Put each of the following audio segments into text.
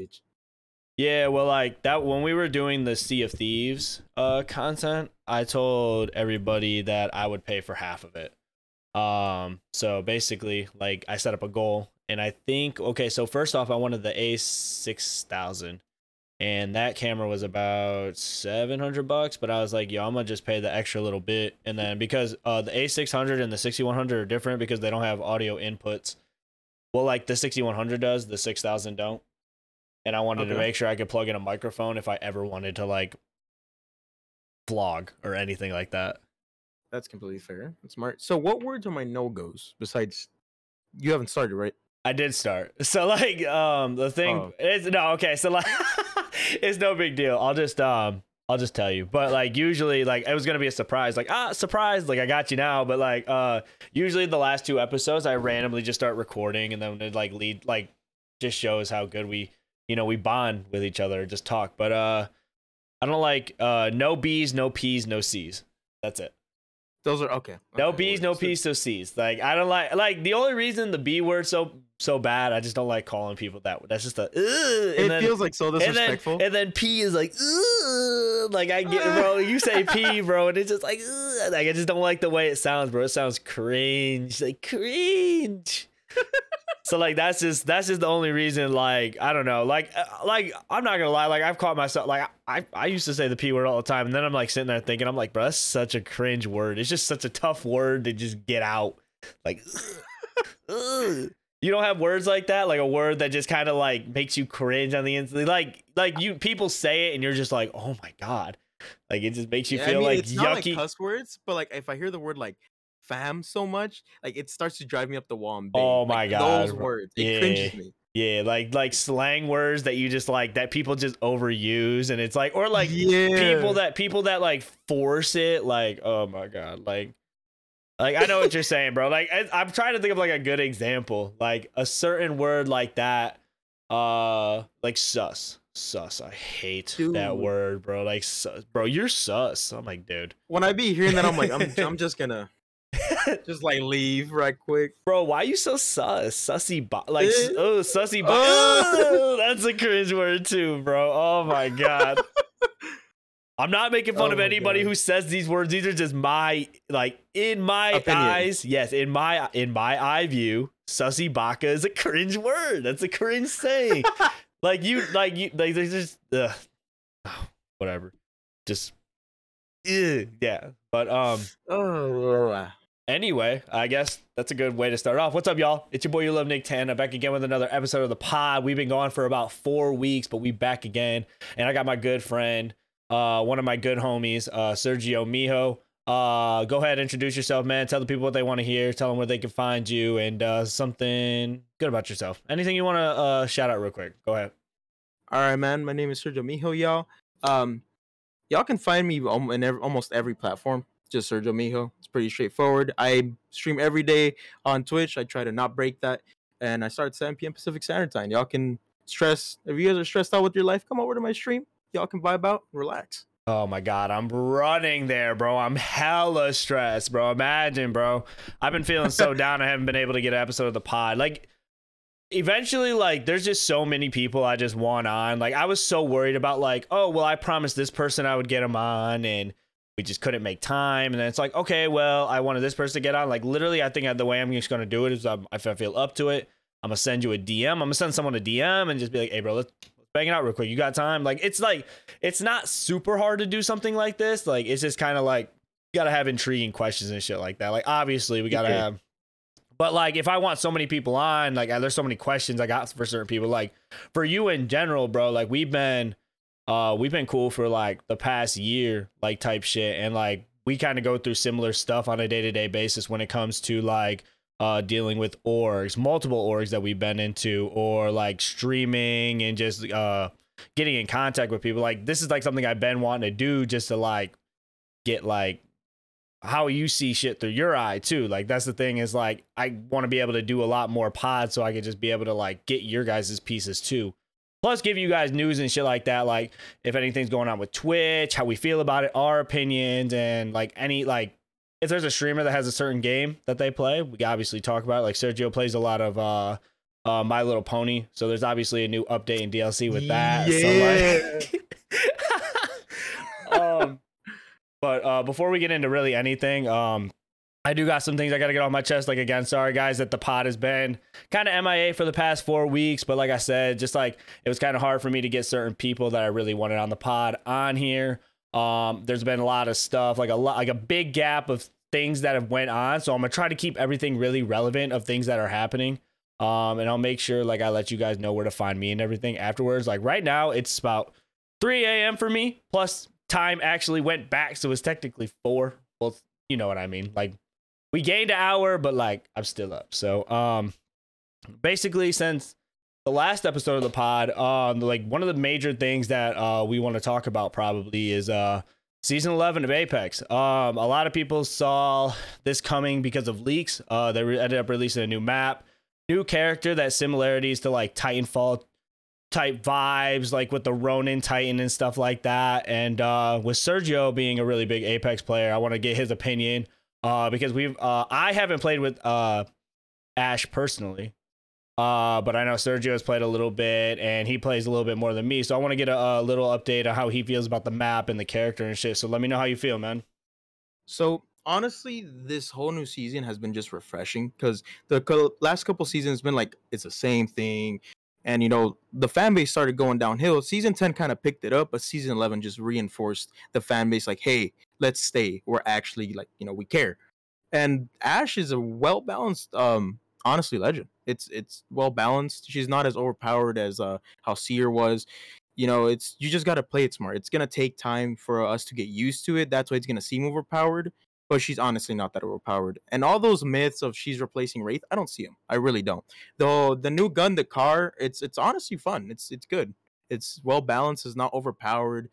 bitch. Yeah, well, like that when we were doing the Sea of Thieves uh content, I told everybody that I would pay for half of it. Um, so basically, like I set up a goal, and I think okay, so first off, I wanted the A six thousand, and that camera was about seven hundred bucks. But I was like, yo, I'm gonna just pay the extra little bit, and then because uh the A six hundred and the sixty one hundred are different because they don't have audio inputs. Well, like the sixty one hundred does, the six thousand don't and I wanted to make sure I could plug in a microphone if I ever wanted to like vlog or anything like that. That's completely fair. That's smart. So, what words are my no goes besides you haven't started, right? I did start. So like um the thing Oh. is no okay, so like it's no big deal. I'll just um I'll just tell you. But like usually like it was gonna be a surprise, like ah surprise, like I got you now. But like uh usually the last two episodes I randomly just start recording and then it like lead like just shows how good we you know we bond with each other, just talk. But uh I don't like uh no B's, no P's, no C's. That's it. Those are okay. No okay, B's, no. P's, no C's. Like I don't like like the only reason the B word so so bad. I just don't like calling people that. That's just a. It then, feels like so and then disrespectful. and then P is like like I get bro. You say P, bro, and it's just like like I just don't like the way it sounds, bro. It sounds cringe, like cringe. So like that's just that's just the only reason. Like I don't know. Like uh, like I'm not gonna lie. Like I've caught myself. Like I I used to say the P word all the time, and then I'm like sitting there thinking, I'm like, bro, that's such a cringe word. It's just such a tough word to just get out. Like. You don't have words like that, like a word that just kind of like makes you cringe on the inside. Like, like you people say it and you're just like, oh my god, like it just makes you Yeah, feel I mean, like it's not like yucky. cuss words, but like if I hear the word like fam so much, like it starts to drive me up the wall. And Oh my Like, God, those words it Yeah. cringes me. yeah, like like slang words that you just like that people just overuse, and it's like or like yeah, people that people that like force it. Like, oh my god, like. Like I know what you're saying, bro. Like I, I'm trying to think of like a good example, like a certain word like that. Uh, like sus, sus. I hate that word, bro. Like sus, bro. You're sus. I'm like, dude. when I be hearing that, I'm like, I'm I'm just gonna just like leave right quick. Bro, why are you so sus? Sussy bo- like Eh? oh sussy bo- Oh. That's a cringe word too, bro. Oh my god. I'm not making fun Oh of anybody God. who says these words. These are just my like in my Opinion. eyes. Yes, in my in my eye view, sussy baka is a cringe word. That's a cringe saying. like you like you like there's just ugh. whatever. Just ugh, yeah. But um Oh, Anyway, I guess that's a good way to start off. What's up, y'all? It's your boy, you love Nick Tana, back again with another episode of the pod. We've been gone for about four weeks, but we back again, and I got my good friend, uh, one of my good homies, uh, Sergio Mijo. Uh, go ahead, introduce yourself, man. Tell the people what they want to hear. Tell them where they can find you, and uh, something good about yourself. Anything you want to uh, shout out real quick? Go ahead. All right, man. My name is Sergio Mijo, y'all. Um, y'all can find me al- in ev- almost every platform. Just Sergio Mijo. Pretty straightforward. I stream every day on Twitch. I try to not break that, and I start at 7 p.m. Pacific Standard Time. Y'all can stress if you guys are stressed out with your life. Come over to my stream. Y'all can vibe out, relax. Oh my god, I'm running there, bro. I'm hella stressed, bro. Imagine, bro. I've been feeling so down. I haven't been able to get an episode of the pod. Like, eventually, like, there's just so many people I just want on. Like, I was so worried about, like, oh, well, I promised this person I would get them on, and we just couldn't make time. And then it's like, okay, well, I wanted this person to get on. Like, literally, I think the way I'm just gonna do it is, um, if I feel up to it, I'm gonna send you a DM. I'm gonna send someone a DM and just be like, hey, bro, let's bang it out real quick. You got time? Like, it's like it's not super hard to do something like this. Like it's just kind of like you gotta have intriguing questions and shit like that. Like obviously we gotta Yeah. have but like if I want so many people on, like there's so many questions I got for certain people. Like for you in general, bro, like we've been uh we've been cool for like the past year, like type shit. And like we kind of go through similar stuff on a day-to-day basis when it comes to like uh dealing with orgs, multiple orgs that we've been into, or like streaming and just uh getting in contact with people like this is like something I've been wanting to do just to like get like how you see shit through your eye too. Like that's the thing is like I want to be able to do a lot more pods so I could just be able to like get your guys' pieces too. Plus give you guys news and shit like that, like if anything's going on with Twitch, how we feel about it, our opinions, and like any like if there's a streamer that has a certain game that they play, we obviously talk about it. Like Sergio plays a lot of uh uh, My Little Pony. So there's obviously a new update and DLC with that. Yeah. So like, um, but uh, before we get into really anything, um, I do got some things I got to get off my chest. Like again, sorry guys that the pod has been kind of MIA for the past four weeks, but like I said, just like it was kind of hard for me to get certain people that I really wanted on the pod on here. Um, there's been a lot of stuff, like a lot, like a big gap of things that have went on. So I'm gonna try to keep everything really relevant of things that are happening. Um, and I'll make sure like I let you guys know where to find me and everything afterwards. Like right now, it's about 3 a.m. for me. Plus time actually went back, so it's technically four. Well, you know what I mean. Like we gained an hour, but like I'm still up. So um, basically since the last episode of the pod, um, like one of the major things that uh we want to talk about probably is uh season 11 of apex. Um a lot of people saw this coming because of leaks. Uh they re- ended up releasing a new map new character that similarities to like titanfall type vibes like with the ronin titan and stuff like that. And uh with sergio being a really big apex player i want to get his opinion uh because we've uh i haven't played with uh ash personally uh, but I know Sergio has played a little bit and he plays a little bit more than me. So I want to get a, a little update on how he feels about the map and the character and shit. So let me know how you feel, man. So honestly, this whole new season has been just refreshing because the cou- last couple seasons been like it's the same thing, and you know the fan base started going downhill. Season ten kind of picked it up, but season eleven just reinforced the fan base. Like, hey, let's stay. We're actually like you know we care, and Ash is a well balanced, um, honestly legend. It's it's well balanced. She's not as overpowered as uh how Seer was. You know, it's you just gotta play it smart. It's gonna take time for us to get used to it. That's why it's gonna seem overpowered. But she's honestly not that overpowered. And all those myths of she's replacing Wraith, I don't see them. I really don't. Though the new gun, the car, it's it's honestly fun. It's it's good. It's well balanced. It's not overpowered,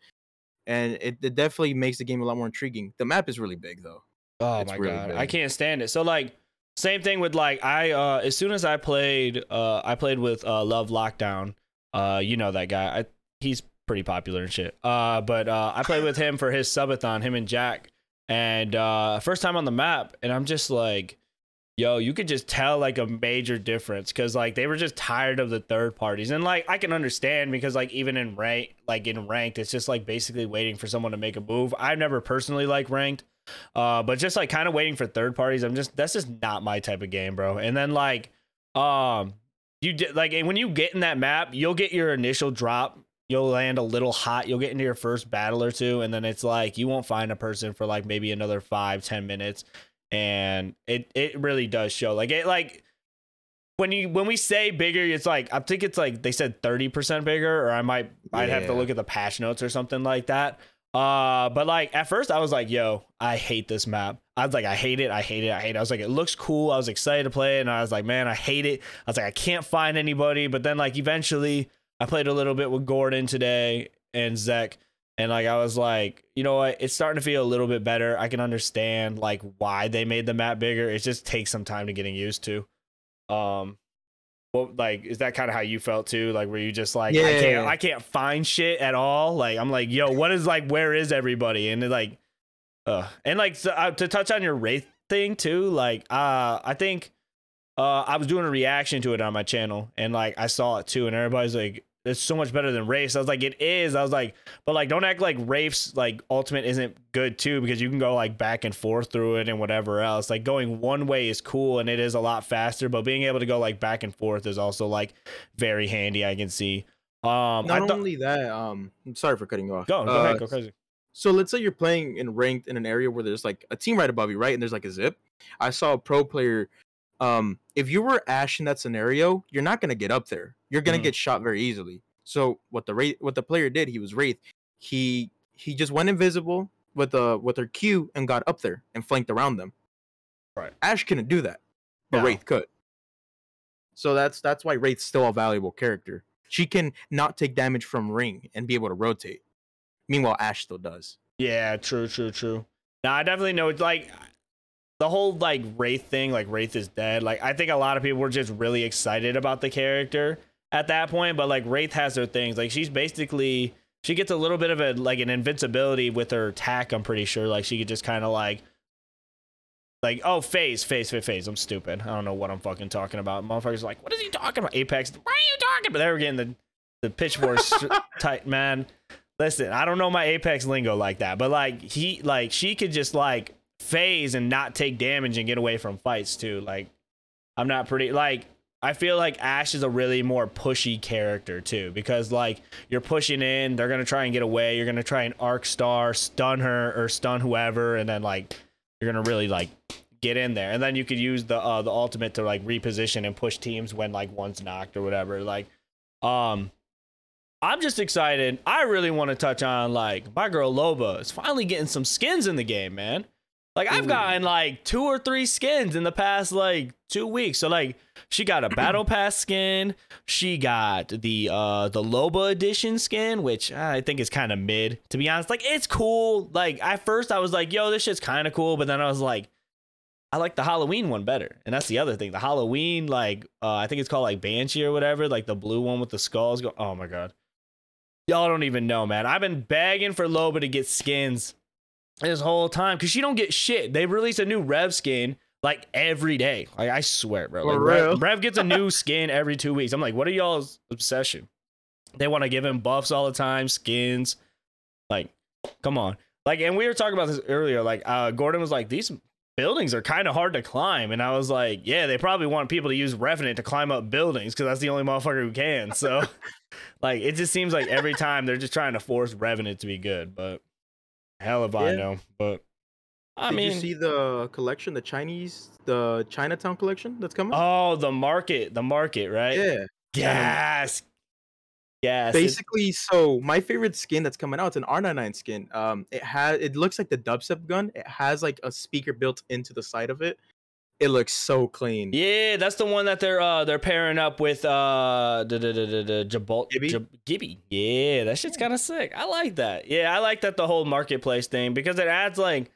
and it, it definitely makes the game a lot more intriguing. The map is really big though. Oh It's my really god, big. I can't stand it. So like, same thing with like I uh as soon as I played uh I played with uh Love Lockdown. Uh, you know that guy. I he's pretty popular and shit. Uh, but uh I played with him for his subathon, him and Jack, and uh first time on the map, and I'm just like. Yo, you could just tell like a major difference because like they were just tired of the third parties, and like I can understand because like even in rank, like in ranked, it's just like basically waiting for someone to make a move. I've never personally like ranked, uh, but just like kind of waiting for third parties, I'm just that's just not my type of game, bro. And then like, um, you did like and when you get in that map, you'll get your initial drop. You'll land a little hot. You'll get into your first battle or two, and then it's like you won't find a person for like maybe another five, ten minutes, and it it really does show. Like it like when you when we say bigger, it's like I think it's like they said thirty percent bigger, or I might I'd have to look at the patch notes or something like that. Uh, but like at first I was like, yo, I hate this map. I was like, I hate it, I hate it, I hate it. I was like, it looks cool. I was excited to play it, and I was like, man, I hate it. I was like, I can't find anybody. But then like eventually I played a little bit with Gordon today and Zek. And like I was like, you know what? It's starting to feel a little bit better. I can understand like why they made the map bigger. It just takes some time to getting used to. Um, well, like is that kind of how you felt too? Like were you just like I can't Yeah. I can't find shit at all? Like I'm like, yo, what is like where is everybody? And like, uh, and like so, uh, to touch on your wraith thing too. Like uh, I think uh I was doing a reaction to it on my channel, and like I saw it too, and everybody's like. It's so much better than Wraiths. I was like, it is. I was like, but like, don't act like Wraiths like Ultimate isn't good too, because you can go like back and forth through it and whatever else. Like going one way is cool and it is a lot faster, but being able to go like back and forth is also like very handy. I can see. Um, Not I thought- only that, um, I'm sorry for cutting you off. go go Uh, ahead, go crazy. So let's say you're playing in ranked in an area where there's like a team right above you, right? And there's like a zip. I saw a pro player. Um, if you were Ash in that scenario, you're not gonna get up there. You're gonna Mhm. get shot very easily. So what the wraith, what the player did, he was wraith. He he just went invisible with a with her Q and got up there and flanked around them. Right. Ash couldn't do that, but No. Wraith could. So that's that's why Wraith's still a valuable character. She can not take damage from ring and be able to rotate. Meanwhile, Ash still does. Yeah, true, true, true. Now I definitely know it's like the whole like Wraith thing, like Wraith is dead. Like I think a lot of people were just really excited about the character at that point, but like Wraith has her things. Like she's basically she gets a little bit of a like an invincibility with her attack, I'm pretty sure. Like she could just kind of like like oh phase phase phase phase. I'm stupid. I don't know what I'm fucking talking about. Motherfuckers like, what is he talking about? Apex. What are you talking about? They were getting the the pitchfork tight man. Listen, I don't know my Apex lingo like that, but like he like she could just like phase and not take damage and get away from fights too. Like I'm not pretty like I feel like Ash is a really more pushy character too because like you're pushing in, they're gonna try and get away. You're gonna try and arc star, stun her or stun whoever, and then like you're gonna really like get in there, and then you could use the uh, the ultimate to like reposition and push teams when like one's knocked or whatever. Like, um, I'm just excited. I really want to touch on like my girl Loba is finally getting some skins in the game, man. Like I've gotten like two or three skins in the past like two weeks. So like she got a battle pass skin. She got the uh the Loba edition skin, which I think is kind of mid. To be honest, like it's cool. Like at first I was like, yo, this shit's kind of cool, but then I was like, I like the Halloween one better. And that's the other thing. The Halloween, like uh I think it's called like Banshee or whatever, like the blue one with the skulls. Go, oh my god. Y'all don't even know, man. I've been begging for Loba to get skins this whole time because she don't get shit. They release a new Rev skin like every day. Like I swear, bro. Like, Rev, Rev gets a new skin every two weeks. I'm like, what are y'all's obsession? They want to give him buffs all the time, skins. Like, come on. Like, and we were talking about this earlier. Like, uh, Gordon was like, these buildings are kind of hard to climb, and I was like, yeah, they probably want people to use Revenant to climb up buildings because that's the only motherfucker who can. So, like, it just seems like every time they're just trying to force Revenant to be good, but. Hell if yeah. I know, but I Did mean, you see the collection, the Chinese, the Chinatown collection that's coming? Oh, the market, the market, right? Yeah. gas, Yes. Basically, so my favorite skin that's coming out, it's an R99 skin. Um, it has it looks like the dubstep gun. It has like a speaker built into the side of it, it looks so clean. Yeah, that's the one that they're uh they're pairing up with uh the the the the Jabal Gibby. Jab, Gibby. Yeah, that shit's kind of sick. I like that. Yeah, I like that the whole marketplace thing because it adds like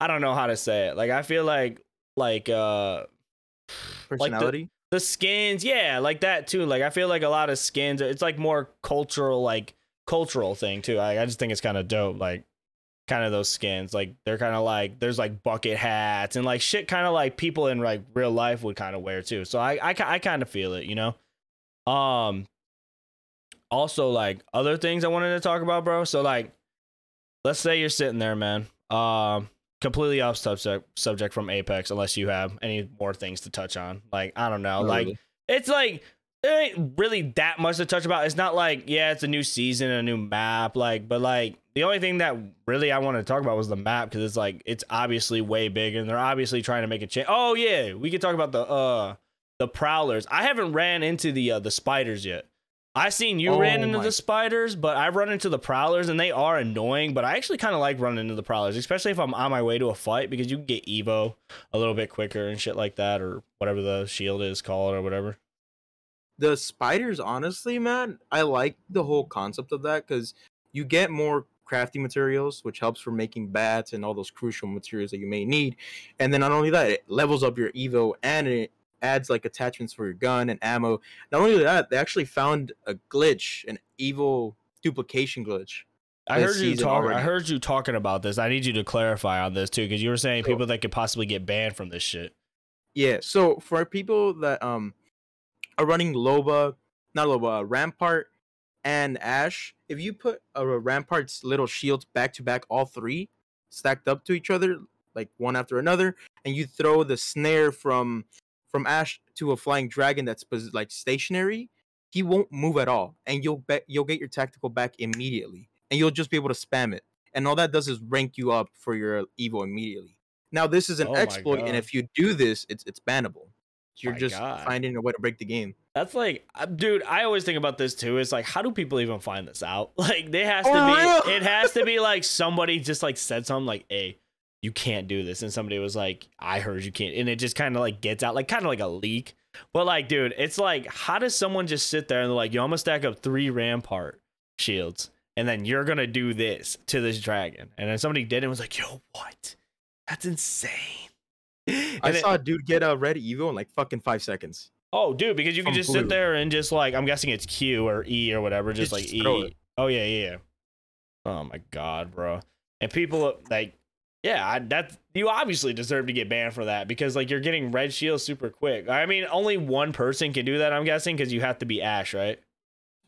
I don't know how to say it. Like I feel like like uh personality. Like the, the skins, yeah, like that too. Like I feel like a lot of skins, it's like more cultural, like cultural thing too. I, I just think it's kind of dope. Like kind of those skins. Like they're kind of like there's like bucket hats and like shit kind of like people in like real life would kind of wear too. So I I, I kind of feel it, you know. Um also like other things I wanted to talk about, bro. So like let's say you're sitting there, man. Um completely off subject subject from Apex unless you have any more things to touch on. Like I don't know. Like it's like there ain't really that much to touch about. It's not like, yeah, it's a new season, a new map, like, but like the only thing that really I wanted to talk about was the map because it's like it's obviously way bigger and they're obviously trying to make a change. Oh yeah, we could talk about the uh the prowlers. I haven't ran into the uh, the spiders yet. I seen you oh ran into my. the spiders, but I've run into the prowlers and they are annoying. But I actually kind of like running into the prowlers, especially if I'm on my way to a fight because you can get Evo a little bit quicker and shit like that, or whatever the shield is called or whatever the spiders honestly man i like the whole concept of that because you get more crafting materials which helps for making bats and all those crucial materials that you may need and then not only that it levels up your evo and it adds like attachments for your gun and ammo not only that they actually found a glitch an Evo duplication glitch I heard you talk. I heard you talking about this. I need you to clarify on this too, because you were saying people that could possibly get banned from this shit. Yeah. So for people that um are running Loba, not Loba, uh, Rampart and Ash. If you put a Rampart's little shields back to back, all three stacked up to each other, like one after another, and you throw the snare from from Ash to a flying dragon that's like stationary, he won't move at all, and you'll bet you'll get your tactical back immediately, and you'll just be able to spam it. And all that does is rank you up for your Evo immediately. Now this is an oh exploit, and if you do this, it's it's bannable. You're My just God. finding a way to break the game. That's like, uh, dude. I always think about this too. It's like, how do people even find this out? Like, they has to oh, be. It has to be like somebody just like said something like, "Hey, you can't do this," and somebody was like, "I heard you can't," and it just kind of like gets out, like kind of like a leak. But like, dude, it's like, how does someone just sit there and they're like, "Yo, I'm gonna stack up three rampart shields, and then you're gonna do this to this dragon," and then somebody did it and was like, "Yo, what? That's insane." I saw a dude get a red Evo in like fucking five seconds. Oh, dude, because you can just blue. sit there and just like I'm guessing it's Q or E or whatever, just, just like E. It. Oh yeah, yeah. Oh my god, bro. And people like Yeah, I, that you obviously deserve to get banned for that because like you're getting red shield super quick. I mean, only one person can do that. I'm guessing because you have to be Ash, right?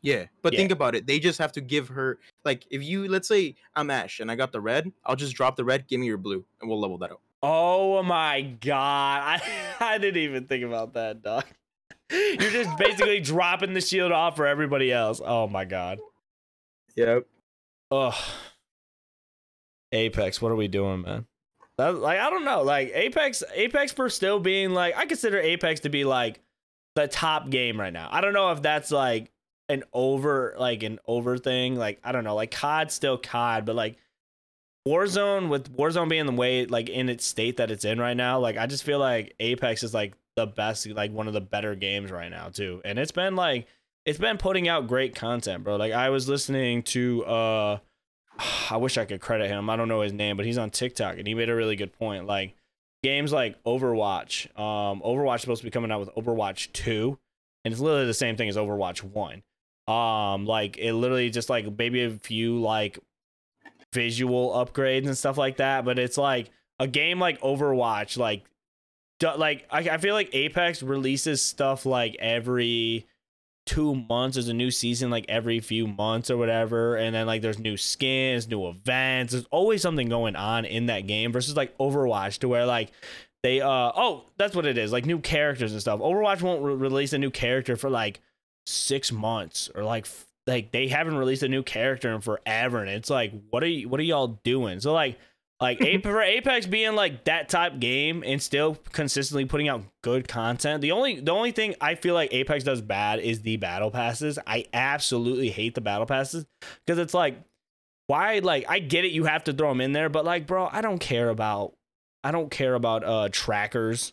Yeah, but Yeah. think about it. They just have to give her like if you let's say I'm Ash and I got the red, I'll just drop the red, give me your blue, and we'll level that up. Oh my god, I I didn't even think about that, Doc. You're just basically dropping the shield off for everybody else. Oh my god. Yep. Ugh. Apex, what are we doing, man? That, like I don't know, like Apex, Apex for still being like I consider Apex to be like the top game right now. I don't know if that's like an over like an over thing. Like I don't know, like COD still COD, but like Warzone with Warzone being the way like in its state that it's in right now, like I just feel like Apex is like the best, like one of the better games right now too. And it's been like it's been putting out great content, bro. Like I was listening to uh I wish I could credit him. I don't know his name, but he's on TikTok and he made a really good point. Like games like Overwatch, um Overwatch is supposed to be coming out with Overwatch 2 and it's literally the same thing as Overwatch 1. Um like it literally just like maybe a few like visual upgrades and stuff like that, but it's like a game like Overwatch like like I, I feel like Apex releases stuff like every two months. There's a new season like every few months or whatever, and then like there's new skins, new events. There's always something going on in that game versus like Overwatch to where like they uh oh that's what it is like new characters and stuff. Overwatch won't re- release a new character for like six months or like like they haven't released a new character in forever, and it's like what are you what are y'all doing? So like like Ape- for Apex being like that type game and still consistently putting out good content. The only the only thing I feel like Apex does bad is the battle passes. I absolutely hate the battle passes because it's like why like I get it you have to throw them in there, but like bro, I don't care about I don't care about uh trackers.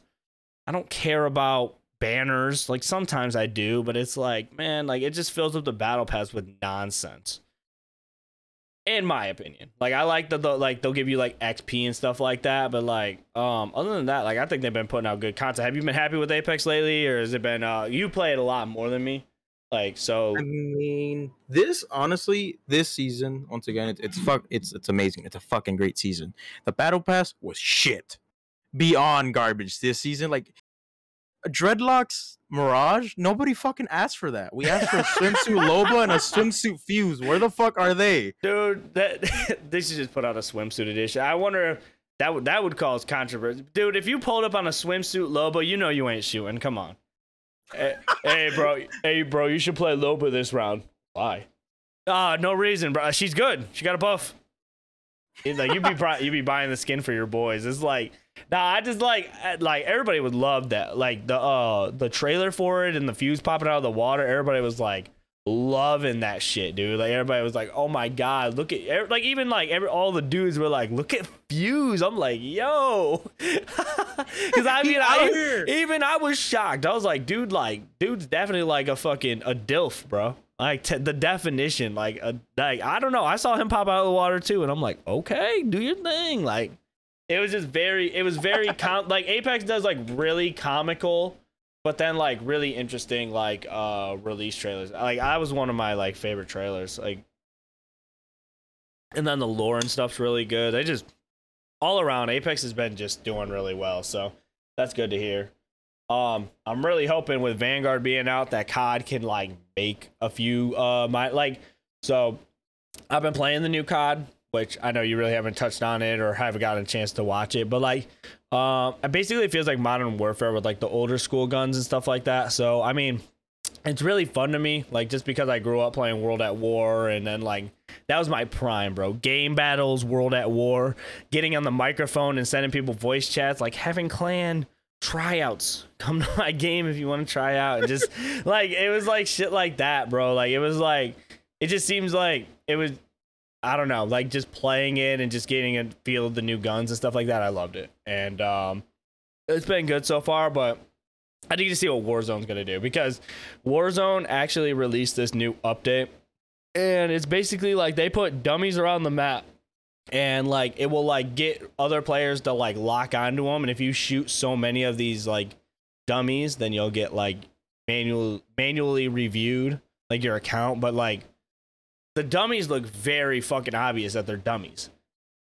I don't care about banners. Like sometimes I do, but it's like, man, like it just fills up the battle pass with nonsense in my opinion. Like I like the like they'll give you like XP and stuff like that, but like um other than that, like I think they've been putting out good content. Have you been happy with Apex lately or has it been uh you play it a lot more than me? Like so I mean, this honestly, this season, once again, it's it's fuck, it's it's amazing. It's a fucking great season. The battle pass was shit, beyond garbage this season. Like dreadlocks Mirage, nobody fucking asked for that. We asked for a swimsuit Loba and a swimsuit Fuse. Where the fuck are they? dude, that they should just put out a swimsuit edition. I wonder if that would that would cause controversy. Dude, if you pulled up on a swimsuit loba you know you ain't shooting. Come on. hey, hey, bro. Hey bro, you should play Loba this round. Why? Ah, no reason, bro. She's good. She got a buff. Like you'd be pri- you be buying the skin for your boys. It's like nah, I just like like everybody would love that. Like the uh the trailer for it and the fuse popping out of the water. Everybody was like loving that shit, dude. Like everybody was like, "Oh my god, look at like even like every all the dudes were like, look at Fuse." I'm like, "Yo," because I mean, I even I was shocked. I was like, "Dude, like, dude's definitely like a fucking a dilf, bro." Like t- the definition, like a like I don't know. I saw him pop out of the water too, and I'm like, "Okay, do your thing." Like it was just very, it was very com- like Apex does like really comical but then like really interesting like uh release trailers. Like i was one of my like favorite trailers like and then the lore and stuff's really good. They just all around apex has been just doing really well so that's good to hear. Um i'm really hoping with vanguard being out that cod can like make a few uh my like so i've been playing the new cod which i know you really haven't touched on it or haven't gotten a chance to watch it but like um, it basically feels like Modern Warfare with like the older school guns and stuff like that. So I mean, it's really fun to me, like just because I grew up playing World at War, and then like that was my prime, bro. Game battles, World at War, getting on the microphone and sending people voice chats, like having clan tryouts. Come to my game if you want to try out. And just like it was like shit like that, bro. Like it was like it just seems like it was I don't know, like just playing it and just getting a feel of the new guns and stuff like that. I loved it, and um, it's been good so far. But I need to see what Warzone's gonna do because Warzone actually released this new update, and it's basically like they put dummies around the map, and like it will like get other players to like lock onto them, and if you shoot so many of these like dummies, then you'll get like manual manually reviewed like your account, but like the dummies look very fucking obvious that they're dummies.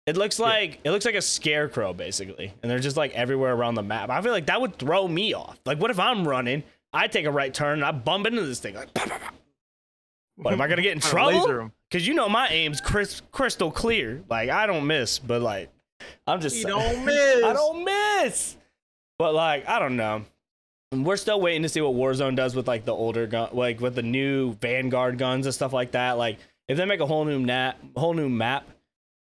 It looks like it looks like a scarecrow basically, and they're just like everywhere around the map. I feel like that would throw me off. Like, what if I'm running, I take a right turn, and I bump into this thing? Like, what am I gonna get in laser. Because you know my aim's cris- crystal clear. Like I don't miss, but like I'm just You don't miss. I don't miss. But like, I don't know. We're still waiting to see what Warzone does with like the older gun, like with the new Vanguard guns and stuff like that. Like, if they make a whole new map, whole new map,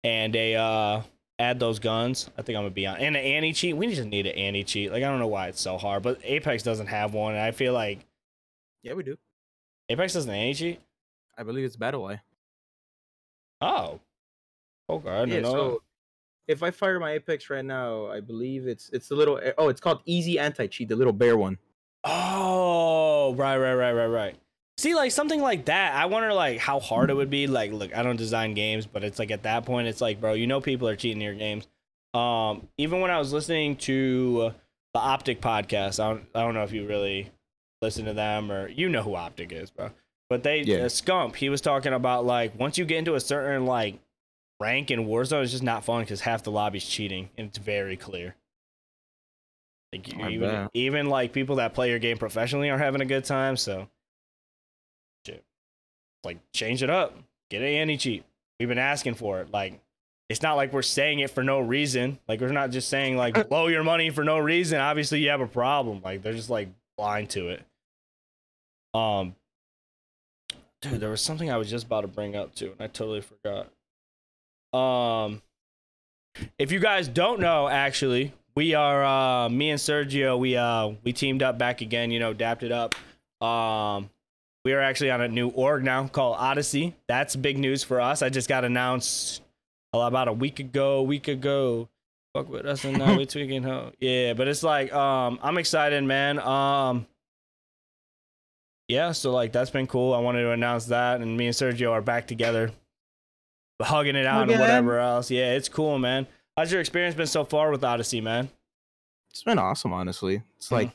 and they uh add those guns, I think I'm gonna be on. And an anti cheat, we just need an anti cheat. Like, I don't know why it's so hard, but Apex doesn't have one, and I feel like Yeah, we do. Apex doesn't anti cheat. I believe it's BattlEye. Oh, okay, I Yeah, know. so if I fire my Apex right now, I believe it's it's the little oh, it's called Easy Anti Cheat, the little bear one. Oh, right, right, right, right, right. See, like something like that. I wonder, like, how hard it would be. Like, look, I don't design games, but it's like at that point, it's like, bro, you know, people are cheating your games. Um, even when I was listening to uh, the OpTic podcast, I don't, I don't know if you really listen to them or you know who OpTic is, bro. But they, Yeah. uh, Scump, he was talking about like once you get into a certain like rank in Warzone, is just not fun because half the lobby's cheating, and it's very clear. Like even even like people that play your game professionally are having a good time. So, shit, like change it up, get an anti cheat. We've been asking for it. Like, it's not like we're saying it for no reason. Like we're not just saying like blow your money for no reason. Obviously, you have a problem. Like they're just like blind to it. Um, dude, there was something I was just about to bring up too, and I totally forgot. Um, if you guys don't know, actually, we are uh me and Sergio. We uh we teamed up back again. You know, dapped it up. Um, we are actually on a new org now called Odyssey. That's big news for us. I just got announced about a week ago. Week ago. Fuck with us and now we're tweaking ho. Yeah, but it's like um I'm excited, man. Um yeah, so like that's been cool. I wanted to announce that, and me and Sergio are back together, hugging it out and whatever else. Yeah, it's cool, man. How's your experience been so far with Odyssey, man? It's been awesome, honestly. It's Mhm. like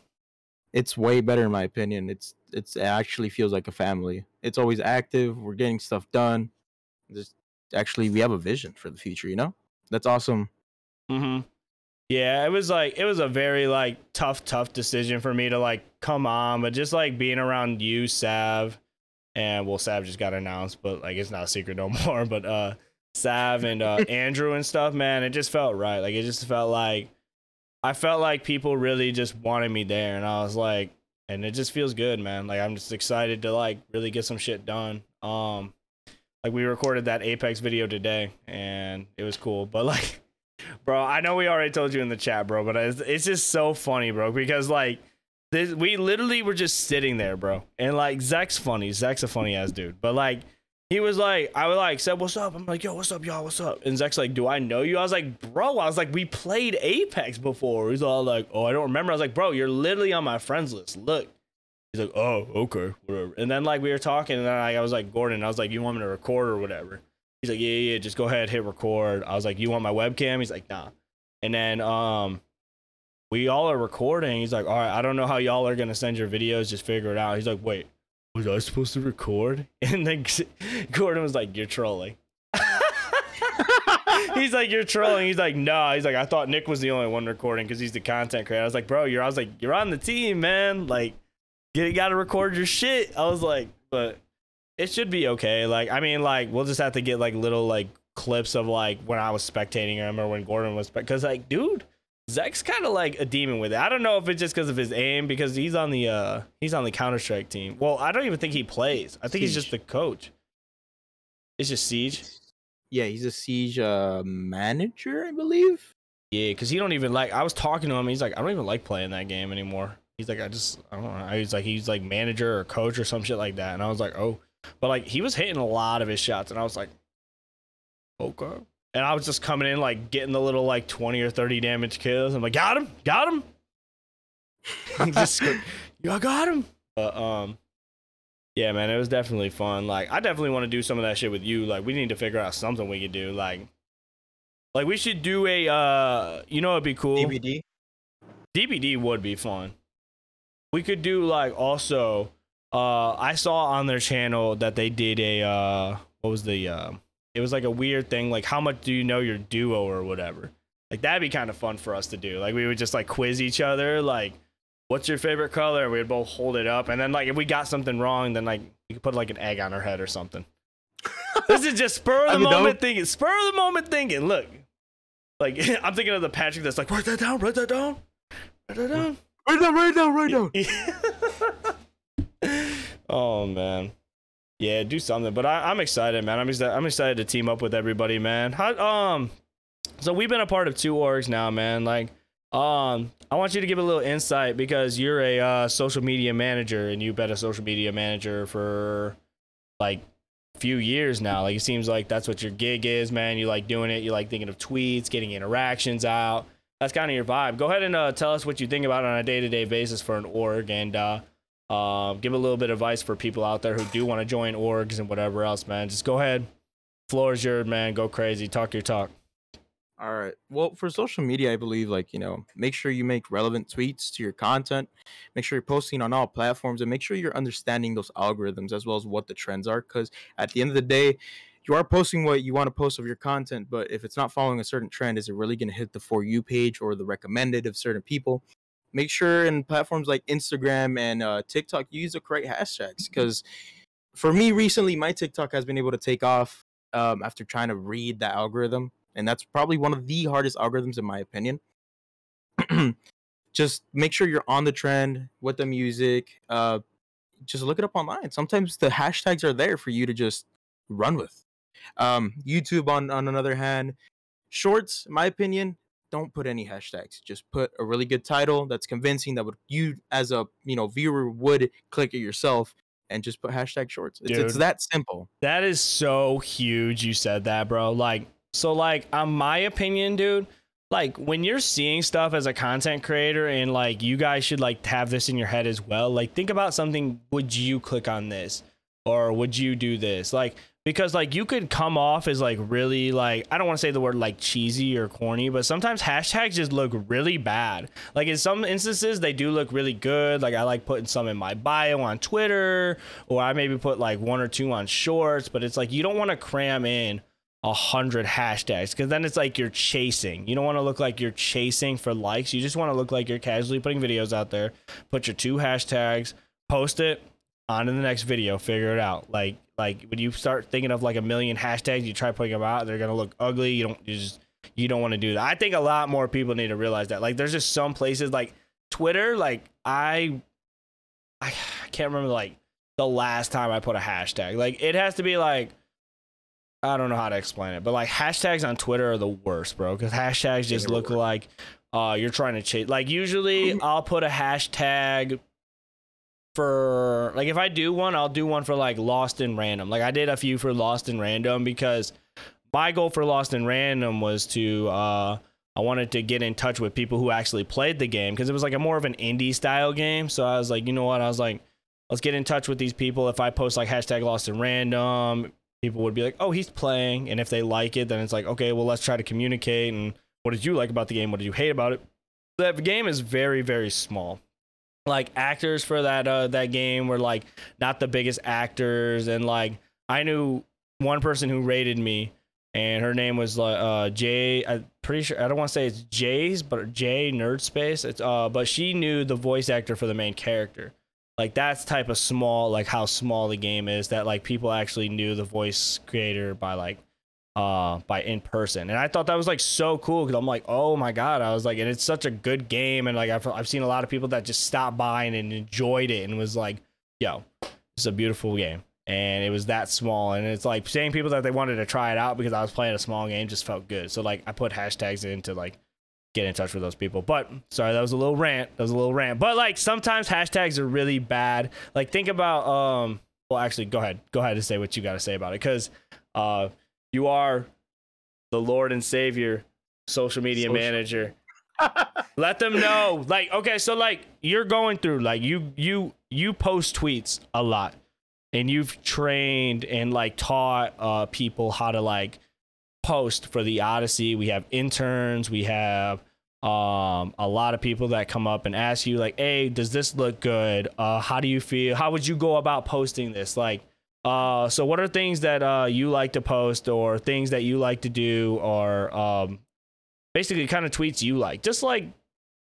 it's way better in my opinion. It's it's it actually feels like a family. It's always active. We're getting stuff done. Just actually, we have a vision for the future. You know, that's awesome. Mm-hmm. Yeah, it was like it was a very like tough, tough decision for me to like come on, but just like being around you, Sav, and well, Sav just got announced, but like it's not a secret no more. But uh, Sav and uh, Andrew and stuff, man, it just felt right. Like it just felt like I felt like people really just wanted me there, and I was like, and it just feels good, man. Like I'm just excited to like really get some shit done. Um, like we recorded that Apex video today, and it was cool, but like. Bro, I know we already told you in the chat, bro, but it's, it's just so funny, bro, because like this, we literally were just sitting there, bro, and like Zach's funny. Zach's a funny ass dude, but like he was like, I was like, said, "What's up?" I'm like, "Yo, what's up, y'all? What's up?" And Zach's like, "Do I know you?" I was like, "Bro," I was like, "We played Apex before." He's all like, "Oh, I don't remember." I was like, "Bro, you're literally on my friends list. Look." He's like, "Oh, okay, whatever." And then like we were talking, and then I, I was like, "Gordon," I was like, "You want me to record or whatever?" He's like, yeah, yeah, just go ahead, hit record. I was like, you want my webcam? He's like, nah. And then um, we all are recording. He's like, all right, I don't know how y'all are gonna send your videos. Just figure it out. He's like, wait, was I supposed to record? And then Gordon was like, you're trolling. he's like, you're trolling. He's like, no. He's like, I thought Nick was the only one recording because he's the content creator. I was like, bro, you're. I was like, you're on the team, man. Like, you got to record your shit. I was like, but it should be okay. Like, I mean, like, we'll just have to get like little like clips of like when I was spectating him or when Gordon was, because like, dude, Zach's kind of like a demon with it. I don't know if it's just because of his aim, because he's on the uh he's on the Counter Strike team. Well, I don't even think he plays. I think he's just the coach. It's just Siege. Yeah, he's a siege uh, manager, I believe. Yeah, because he don't even like. I was talking to him. He's like, I don't even like playing that game anymore. He's like, I just, I don't know. He's like, he's like manager or coach or some shit like that. And I was like, oh, but like he was hitting a lot of his shots, and I was like, okay. And I was just coming in like getting the little like twenty or thirty damage kills. I'm like, got him, got him. Just, I got him. But um, yeah, man, it was definitely fun. Like, I definitely want to do some of that shit with you. Like, we need to figure out something we could do. Like, like we should do a uh, you know, it'd be cool. DVD. DBD would be fun. We could do like also uh I saw on their channel that they did a uh what was the uh it was like a weird thing. Like, how much do you know your duo or whatever? Like that'd be kind of fun for us to do. Like we would just like quiz each other. Like, what's your favorite color? And we'd both hold it up, and then like if we got something wrong, then like we could put like an egg on our head or something. this is just spur of the moment thinking. Spur of the moment thinking. Look, like I'm thinking of the Patrick that's like write that down, write that down, write that down, write that down, write down, write down. oh man. Yeah, do something. But I, am excited, man. I'm excited. I'm excited to team up with everybody, man. How, um, so we've been a part of two orgs now, man. Like, um, I want you to give a little insight because you're a uh, social media manager and you've been a social media manager for like few years now. Like, it seems like that's what your gig is, man. You like doing it. You like thinking of tweets, getting interactions out. That's kind of your vibe. Go ahead and uh, tell us what you think about on a day to day basis for an org and uh, uh, give a little bit of advice for people out there who do want to join orgs and whatever else, man. Just go ahead. Floor is yours, man. Go crazy. Talk your talk. All right. Well, for social media, I believe like, you know, make sure you make relevant tweets to your content. Make sure you're posting on all platforms and make sure you're understanding those algorithms as well as what the trends are cuz at the end of the day, you are posting what you want to post of your content, but if it's not following a certain trend, is it really going to hit the for you page or the recommended of certain people? Make sure in platforms like Instagram and uh, TikTok you use the correct hashtags because for me recently my TikTok has been able to take off um, after trying to read the algorithm and that's probably one of the hardest algorithms in my opinion. just make sure you're on the trend with the music. Uh, just look it up online. Sometimes the hashtags are there for you to just run with. Um, YouTube on on another hand, shorts, in my opinion, don't put any hashtags. Just put a really good title that's convincing that would you as a you know viewer would click it yourself and just put hashtag shorts. It's, Dude, it's that simple. That is so huge. You said that, bro. Like so, like on my opinion, dude. Like when you're seeing stuff as a content creator and like you guys should like have this in your head as well. Like think about something. Would you click on this? Or would you do this? Like because like you could come off as like really like I don't want to say the word like cheesy or corny, but sometimes hashtags just look really bad. Like in some instances they do look really good. Like I like putting some in my bio on Twitter, or I maybe put like one or two on shorts, but it's like you don't want to cram in a hundred hashtags because then it's like you're chasing. You don't want to look like you're chasing for likes. You just want to look like you're casually putting videos out there. Put your two hashtags, post it, on to the next video, figure it out. Like like when you start thinking of like a million hashtags, you try putting them out, they're gonna look ugly. You don't you just you don't want to do that. I think a lot more people need to realize that. Like there's just some places like Twitter, like I I can't remember like the last time I put a hashtag. Like it has to be like I don't know how to explain it, but like hashtags on Twitter are the worst, bro. Because hashtags just look like uh, you're trying to chase. Like usually, I'll put a hashtag for like if I do one, I'll do one for like Lost in Random. Like I did a few for Lost in Random because my goal for Lost in Random was to uh I wanted to get in touch with people who actually played the game because it was like a more of an indie style game. So I was like, you know what? I was like, let's get in touch with these people. If I post like hashtag Lost in Random, people would be like, oh, he's playing, and if they like it, then it's like, okay, well, let's try to communicate. And what did you like about the game? What did you hate about it? That game is very very small like actors for that uh that game were like not the biggest actors. And like I knew one person who rated me and her name was like uh Jay I'm pretty sure I don't want to say it's Jay's but Jay Nerd Space it's uh but she knew the voice actor for the main character. Like that's type of small like how small the game is that like people actually knew the voice creator by like uh by in person. And i thought that was like so cool because i'm like oh my god. I was like and it's such a good game. And like I've, I've seen a lot of people that just stopped by and, and enjoyed it and was like yo it's a beautiful game. And it was that small. And it's like saying people that they wanted to try it out because i was playing a small game just felt good. So like i put hashtags in to like get in touch with those people. But sorry that was a little rant. That was a little rant. But like sometimes hashtags are really bad. Like think about um well actually go ahead. Go ahead and say what you got to say about it because uh you are the Lord and Savior social media social. manager. Let them know. Like, okay, so like you're going through like you you you post tweets a lot and you've trained and like taught uh people how to like post for the Odyssey. We have interns, we have um a lot of people that come up and ask you like, "Hey, does this look good? Uh how do you feel? How would you go about posting this?" Like Uh, so what are things that uh you like to post or things that you like to do or um basically kind of tweets you like? Just like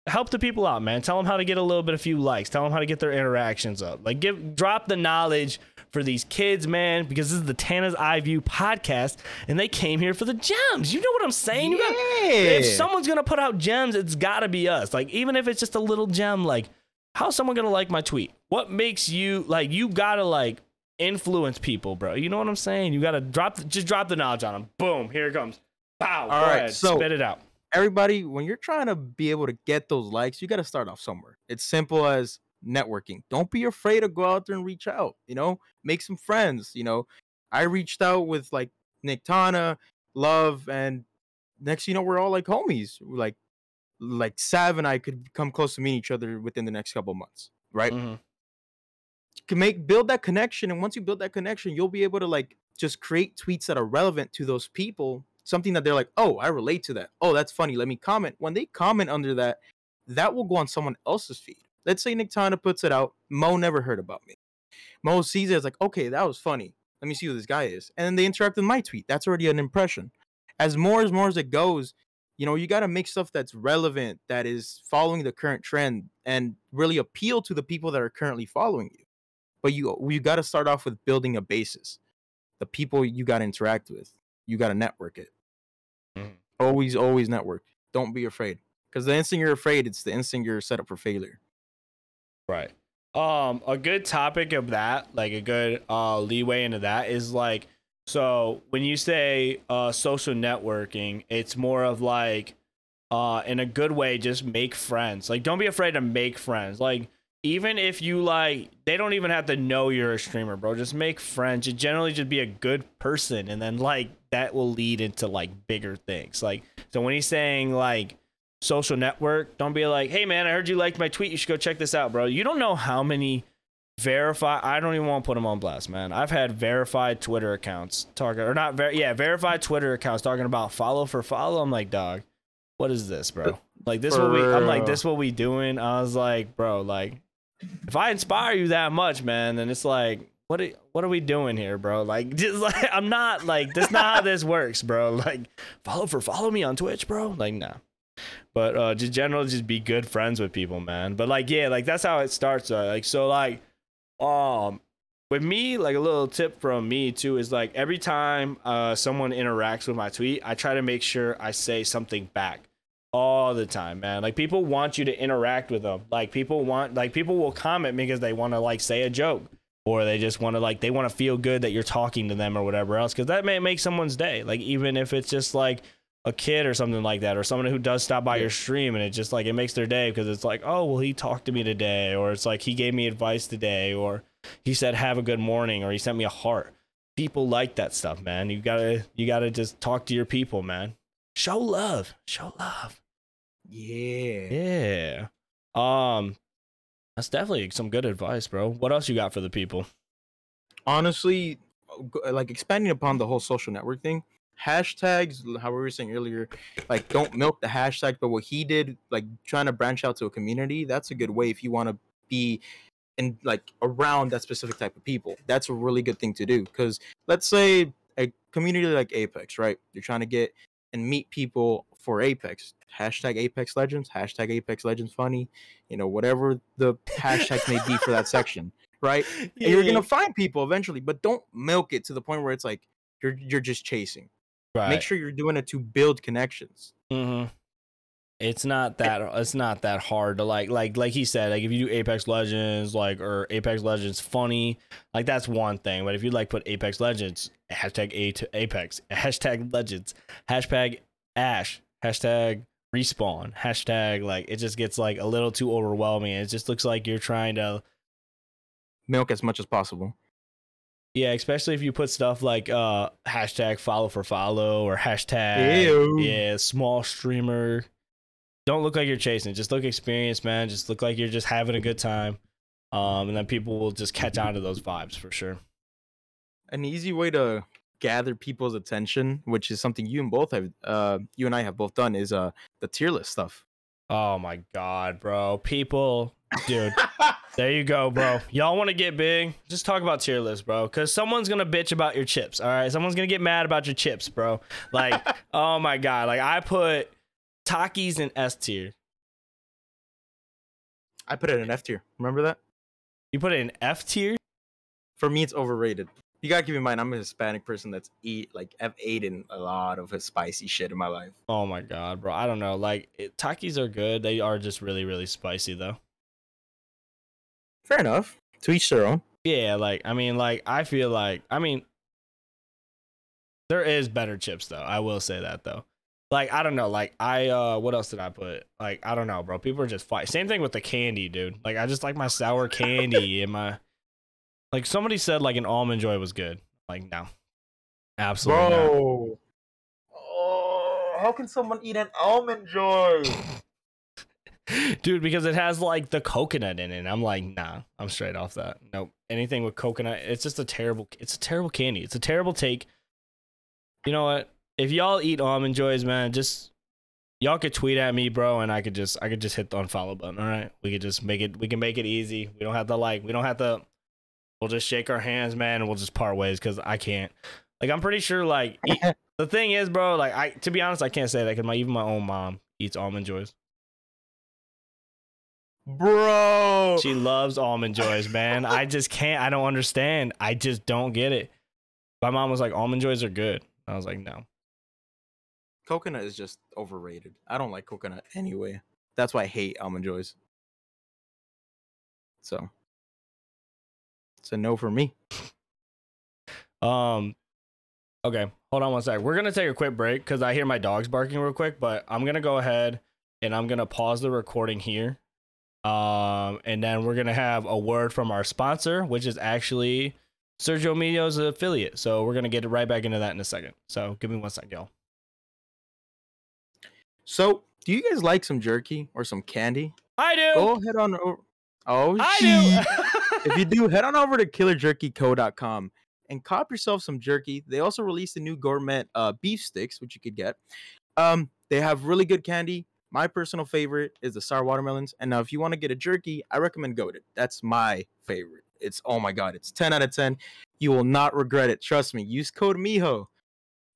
help the people out, man. Tell them how to get a little bit of few likes. Tell them how to get their interactions up. Like give drop the knowledge for these kids, man, because this is the Tana's Eye View podcast, and they came here for the gems. You know what I'm saying? You got- if someone's gonna put out gems, it's gotta be us. Like even if it's just a little gem, like how's someone gonna like my tweet? What makes you like? You gotta like influence people, bro. You know what I'm saying? You gotta drop, the, just drop the knowledge on them. Boom, here it comes. Pow. All right, right, so- spit it out. everybody, when you're trying to be able to get those likes, you got to start off somewhere. It's simple as networking. Don't be afraid to go out there and reach out. You know, make some friends. You know, I reached out with like Nick Tana, Love, and next, you know, we're all like homies. We're Like, like Sav and I could come close to meeting each other within the next couple months, right? Mhm. Can make build that connection and once you build that connection you'll be able to like just create tweets that are relevant to those people something that they're like oh i relate to that. Oh that's funny. Let me comment. When they comment under that that will go on someone else's feed. Let's say nick tana puts it out mo never heard about me. Mo sees it as like okay that was funny. Let me see who this guy is. And then they interact with my tweet. That's already an impression. As more as more as it goes you know you got to make stuff that's relevant that is following the current trend and really appeal to the people that are currently following you but you you got to start off with building a basis the people you got to interact with you got to network it Mhm. always always network don't be afraid because the instant you're afraid it's the instant you're set up for failure Right. Um, a good topic of that, like a good uh leeway into that is like so when you say uh social networking, it's more of like uh in a good way, just make friends. Like don't be afraid to make friends. Like even if you like they don't even have to know you're a streamer, bro. Just make friends. Just generally just be a good person and then like that will lead into like bigger things. Like so when he's saying like social network. Don't be like, hey man, I heard you liked my tweet. You should go check this out, bro. You don't know how many verify. I don't even want to put them on blast, man. I've had verified Twitter accounts talking, or not, ver- yeah, verified Twitter accounts talking about follow for follow. I'm like, dog, what is this, bro? Like this what we? I'm like, this what we doing? I was like, bro, like, if I inspire you that much, man, then it's like. What are, what are we doing here, bro? Like, just like I'm not like that's not how this works, bro. Like, follow for follow me on Twitch, bro. Like, nah but uh just generally just be good friends with people man but like yeah like that's how it starts uh, like so like um with me like a little tip from me too is like every time uh someone interacts with my tweet i try to make sure i say something back all the time man. Like people want you to interact with them. Like people want like people will comment because they want to like say a joke. Or they just want to like they want to feel good that you're talking to them or whatever else because that may make someone's day. Like even if it's just like a kid or something like that or someone who does stop by Yeah. your stream and it just like it makes their day because it's like oh well he talked to me today or it's like he gave me advice today or he said have a good morning or he sent me a heart. People like that stuff man. You gotta you gotta just talk to your people man. Show love. Show love yeah. Yeah. Um that's definitely some good advice bro. What else you got for the people? Honestly like expanding upon the whole social network thing hashtags how we were saying earlier like don't milk the hashtag but what he did like trying to branch out to a community that's a good way if you want to be in like around that specific type of people. That's a really good thing to do because let's say a community like apex right? You're trying to get and meet people for apex hashtag apex legends hashtag apex legends funny you know whatever the hashtags may be for that section right and you're gonna find people eventually, but don't milk it to the point where it's like you're you're just chasing. right. Make sure you're doing it to build connections. Mm-hmm. It's not that it's not that hard to like like like he said like if you do Apex Legends like or Apex Legends funny like that's one thing but if you like put Apex Legends hashtag A to Apex hashtag Legends hashtag Ash hashtag respawn hashtag like it just gets like a little too overwhelming it just looks like you're trying to Milk as much as possible. Yeah, especially if you put stuff like uh hashtag follow for follow or hashtag Ew. yeah small streamer. Don't look like you're chasing. Just look experienced, man. Just look like you're just having a good time. Um, and then people will just catch on to those vibes for sure. An easy way to gather people's attention, which is something you and both have, uh, you and I have both done, is uh the tier list stuff. Oh my god, bro. People, dude. There you go, bro. Y'all want to get big? Just talk about tier list, bro. Because someone's gonna bitch about your chips. All right, someone's gonna get mad about your chips, bro. Like, oh my god, like I put Takis in S tier. I put it in F tier. Remember that? You put it in F tier. For me, it's overrated. You gotta keep in mind, I'm a Hispanic person that's eat like I've eaten a lot of his spicy shit in my life. Oh my god, bro. I don't know. Like it, Takis are good. They are just really, really spicy though. Fair enough. To each their own. Yeah, like I mean, like I feel like I mean, there is better chips though. I will say that though. Like I don't know. Like I uh, what else did I put? Like I don't know, bro. People are just fight. Same thing with the candy, dude. Like I just like my sour candy and my. Like somebody said, like an almond joy was good. Like no, absolutely not. Bro. Oh, how can someone eat an almond joy? dude because it has like the coconut in it i'm like nah i'm straight off that nope anything with coconut it's just a terrible it's a terrible candy it's a terrible take you know what if y'all eat almond joys man just y'all could tweet at me bro and i could just i could just hit the unfollow button all right we could just make it we can make it easy we don't have to like we don't have to we'll just shake our hands man and we'll just part ways because i can't like i'm pretty sure like the thing is bro like i to be honest i can't say that because my even my own mom eats almond joys Bro. She loves almond joys, man. I just can't. I don't understand. I just don't get it. My mom was like, almond joys are good. I was like, no. coconut is just overrated. I don't like coconut anyway. That's why I hate almond joys. So it's a no for me. Um, okay, hold on one sec. We're gonna take a quick break because I hear my dogs barking real quick. But I'm gonna go ahead and I'm gonna pause the recording here. Um, and then we're gonna have a word from our sponsor, which is actually Sergio Millo's affiliate. So we're gonna get right back into that in a second. So give me one sec, y'all. So, do you guys like some jerky or some candy? I do. Go head on over. Oh, I do. if you do, head on over to killerjerkyco.com and cop yourself some jerky. They also released a new gourmet uh, beef sticks, which you could get. Um, they have really good candy. My personal favorite is the sour watermelons. And now, if you want to get a jerky, I recommend Goated. That's my favorite. It's oh my god, it's 10 out of 10. You will not regret it. Trust me. Use code MIJO.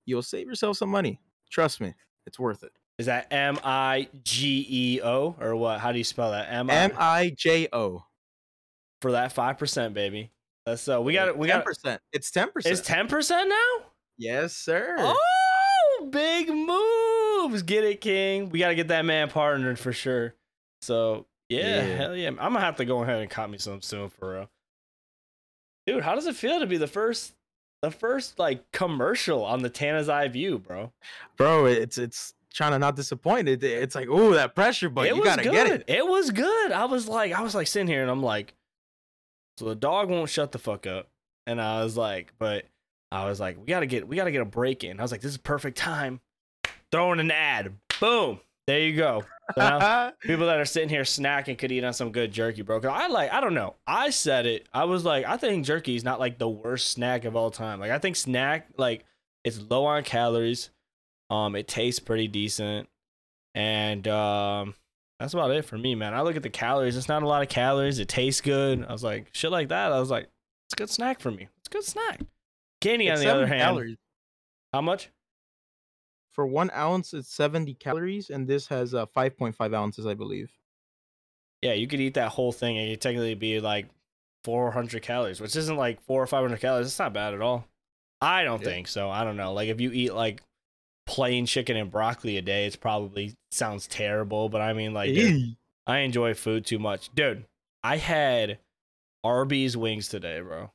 You'll save yourself some money. Trust me, it's worth it. Is that M I G E O or what? How do you spell that? M I J O. for that five percent, baby. That's so we got it. we got. percent. It's ten percent. It's ten percent now. Yes, sir. Oh, big moves! Get it, King. We got to get that man partnered for sure. So yeah, Yeah. hell yeah. I'm gonna have to go ahead and cop me some soon for real. Dude, how does it feel to be the first, the first like commercial on the Tana's Eye View, bro? bro. It's it's trying to not disappoint. It, it's like oh that pressure, but it you gotta good. get it. It was good. I was like, I was like sitting here and I'm like, so the dog won't shut the fuck up. And I was like, but I was like, we gotta get, we gotta get a break in. I was like, this is perfect time. Throwing an ad. Boom. There you go. So now people that are sitting here snacking could eat on some good jerky, bro. 'Cause I like, I don't know. I said it. I was like, I think jerky is not like the worst snack of all time. Like, I think snack, like, it's low on calories. Um, it tastes pretty decent, and um, that's about it for me, man. I look at the calories. It's not a lot of calories. It tastes good. I was like, shit like that. I was like, it's a good snack for me. It's a good snack. Candy, It's on the other hand, calories. how much? for one ounce, it's seventy calories, and this has uh, five point five ounces, I believe. Yeah, you could eat that whole thing and you technically be like 400 calories, which isn't like four or 500 calories. It's not bad at all. I don't Yeah. think so. I don't know. Like if you eat like plain chicken and broccoli a day, it's probably sounds terrible. But I mean, like, dude, I enjoy food too much, dude. I had Arby's wings today, bro.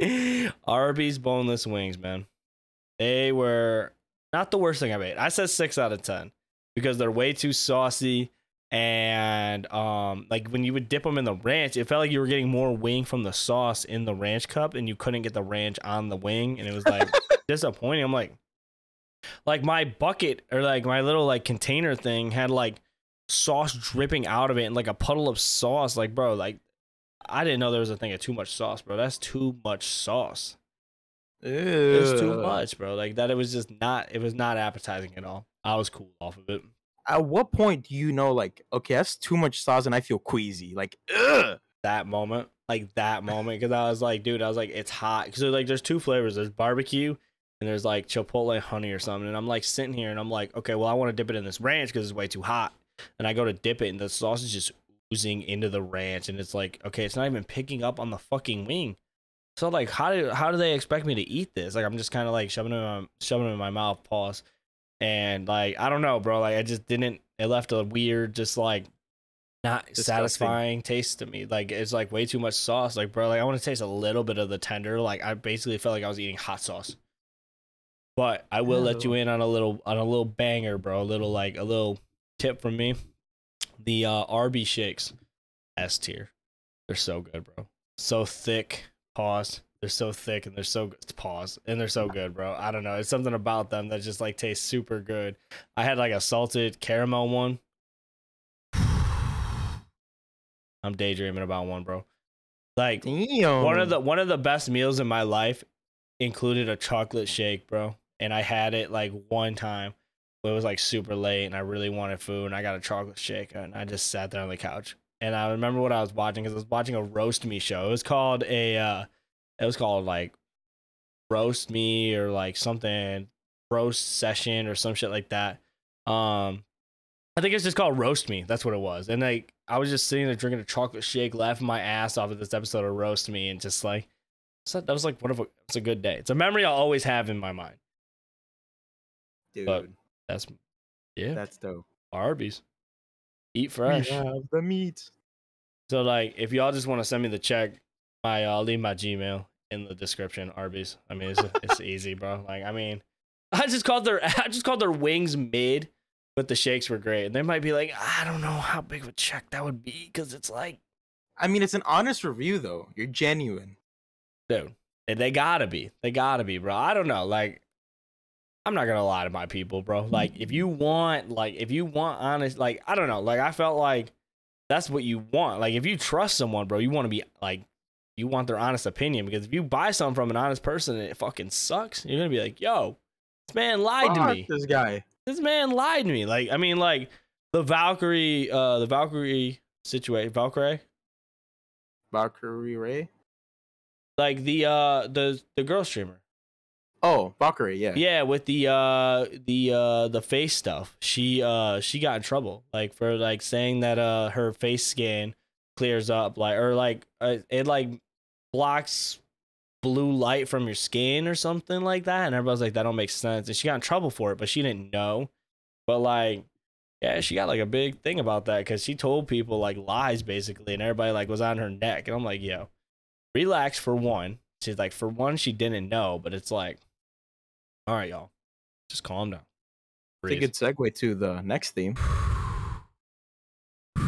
Arby's boneless wings, man. They were not the worst thing I've ate. I said six out of ten because they're way too saucy and um like when you would dip them in the ranch it felt like you were getting more wing from the sauce in the ranch cup and you couldn't get the ranch on the wing and it was like disappointing i'm like like my bucket or like my little like container thing had like sauce dripping out of it and like a puddle of sauce. Like bro like i didn't know there was a thing of too much sauce bro. That's too much sauce. It was too much bro. Like that it was just not it was not appetizing at all. I was cool off of it. At what point do you know like okay that's too much sauce and I feel queasy? Like ugh. that moment, like that moment, because I was like, dude, I was like, it's hot. Because like, there's two flavors. There's barbecue and there's like chipotle honey or something. And I'm like sitting here and I'm like, okay, well, I want to dip it in this ranch because it's way too hot. And I go to dip it and the sauce is just oozing into the ranch, and it's like, okay, it's not even picking up on the fucking wing. So like, how do how do they expect me to eat this? Like, I'm just kind of like shoving it in my, shoving it in my mouth. Pause. And like, I don't know, bro. Like, I just didn't. It left a weird, just like not Disgusting. satisfying taste to me. Like it's like way too much sauce. Like bro, like I want to taste a little bit of the tender. Like I basically felt like I was eating hot sauce. But I will let you in on a little on a little banger, bro. A little like a little tip from me. The uh RB shakes, S tier. They're so good, bro. So thick. Pause. They're so thick and they're so good. Pause. And they're so good, bro. I don't know. It's something about them that just like tastes super good. I had like a salted caramel one. I'm daydreaming about one, bro. Like Damn. one of the one of the best meals in my life included a chocolate shake, bro. And I had it like one time. It was like super late and I really wanted food and I got a chocolate shake and I just sat there on the couch. And I remember what I was watching because I was watching a roast me show. It was called a uh it was called like roast me or like something roast session or some shit like that. Um I think it's just called roast me. That's what it was. And like I was just sitting there drinking a chocolate shake, laughing my ass off at this episode of roast me and just like that was like one of a it's a good day. It's a memory I'll always have in my mind. Dude. but- That's yeah, that's dope. Arby's. Eat fresh. We have the meat. So like, if y'all just want to send me the check, my uh, I'll leave my Gmail in the description. Arby's. I mean, it's it's easy, bro. Like, I mean, I just called their I just called their wings mid, but the shakes were great. And they might be like, I don't know how big of a check that would be because it's like, I mean, it's an honest review though. You're genuine. dude, they gotta be, they gotta be, bro. I don't know, like. I'm not gonna lie to my people, bro. Like, if you want, like, if you want honest, like, I don't know, like, I felt like that's what you want. Like, if you trust someone, bro, you want to be like, you want their honest opinion because if you buy something from an honest person and it fucking sucks, you're gonna be like, yo, this man lied to me. This guy. This man lied to me. Like, I mean, like the Valkyrae, uh, the Valkyrae situation, Valkyrae, Valkyrie Ray. like the uh, the the girl streamer. Oh, Valkyrae. Yeah. Yeah, with the uh the uh the face stuff. She uh she got in trouble like for like saying that uh her face scan clears up like or like uh, it like blocks blue light from your skin or something like that and everybody's like that don't make sense and she got in trouble for it but she didn't know. But like yeah, she got like a big thing about that cuz she told people like lies basically and everybody like was on her neck and I'm like, "Yo, relax for one." She's like, "For one, she didn't know, but it's like all right, y'all. Just calm down. It's a good segue to the next theme.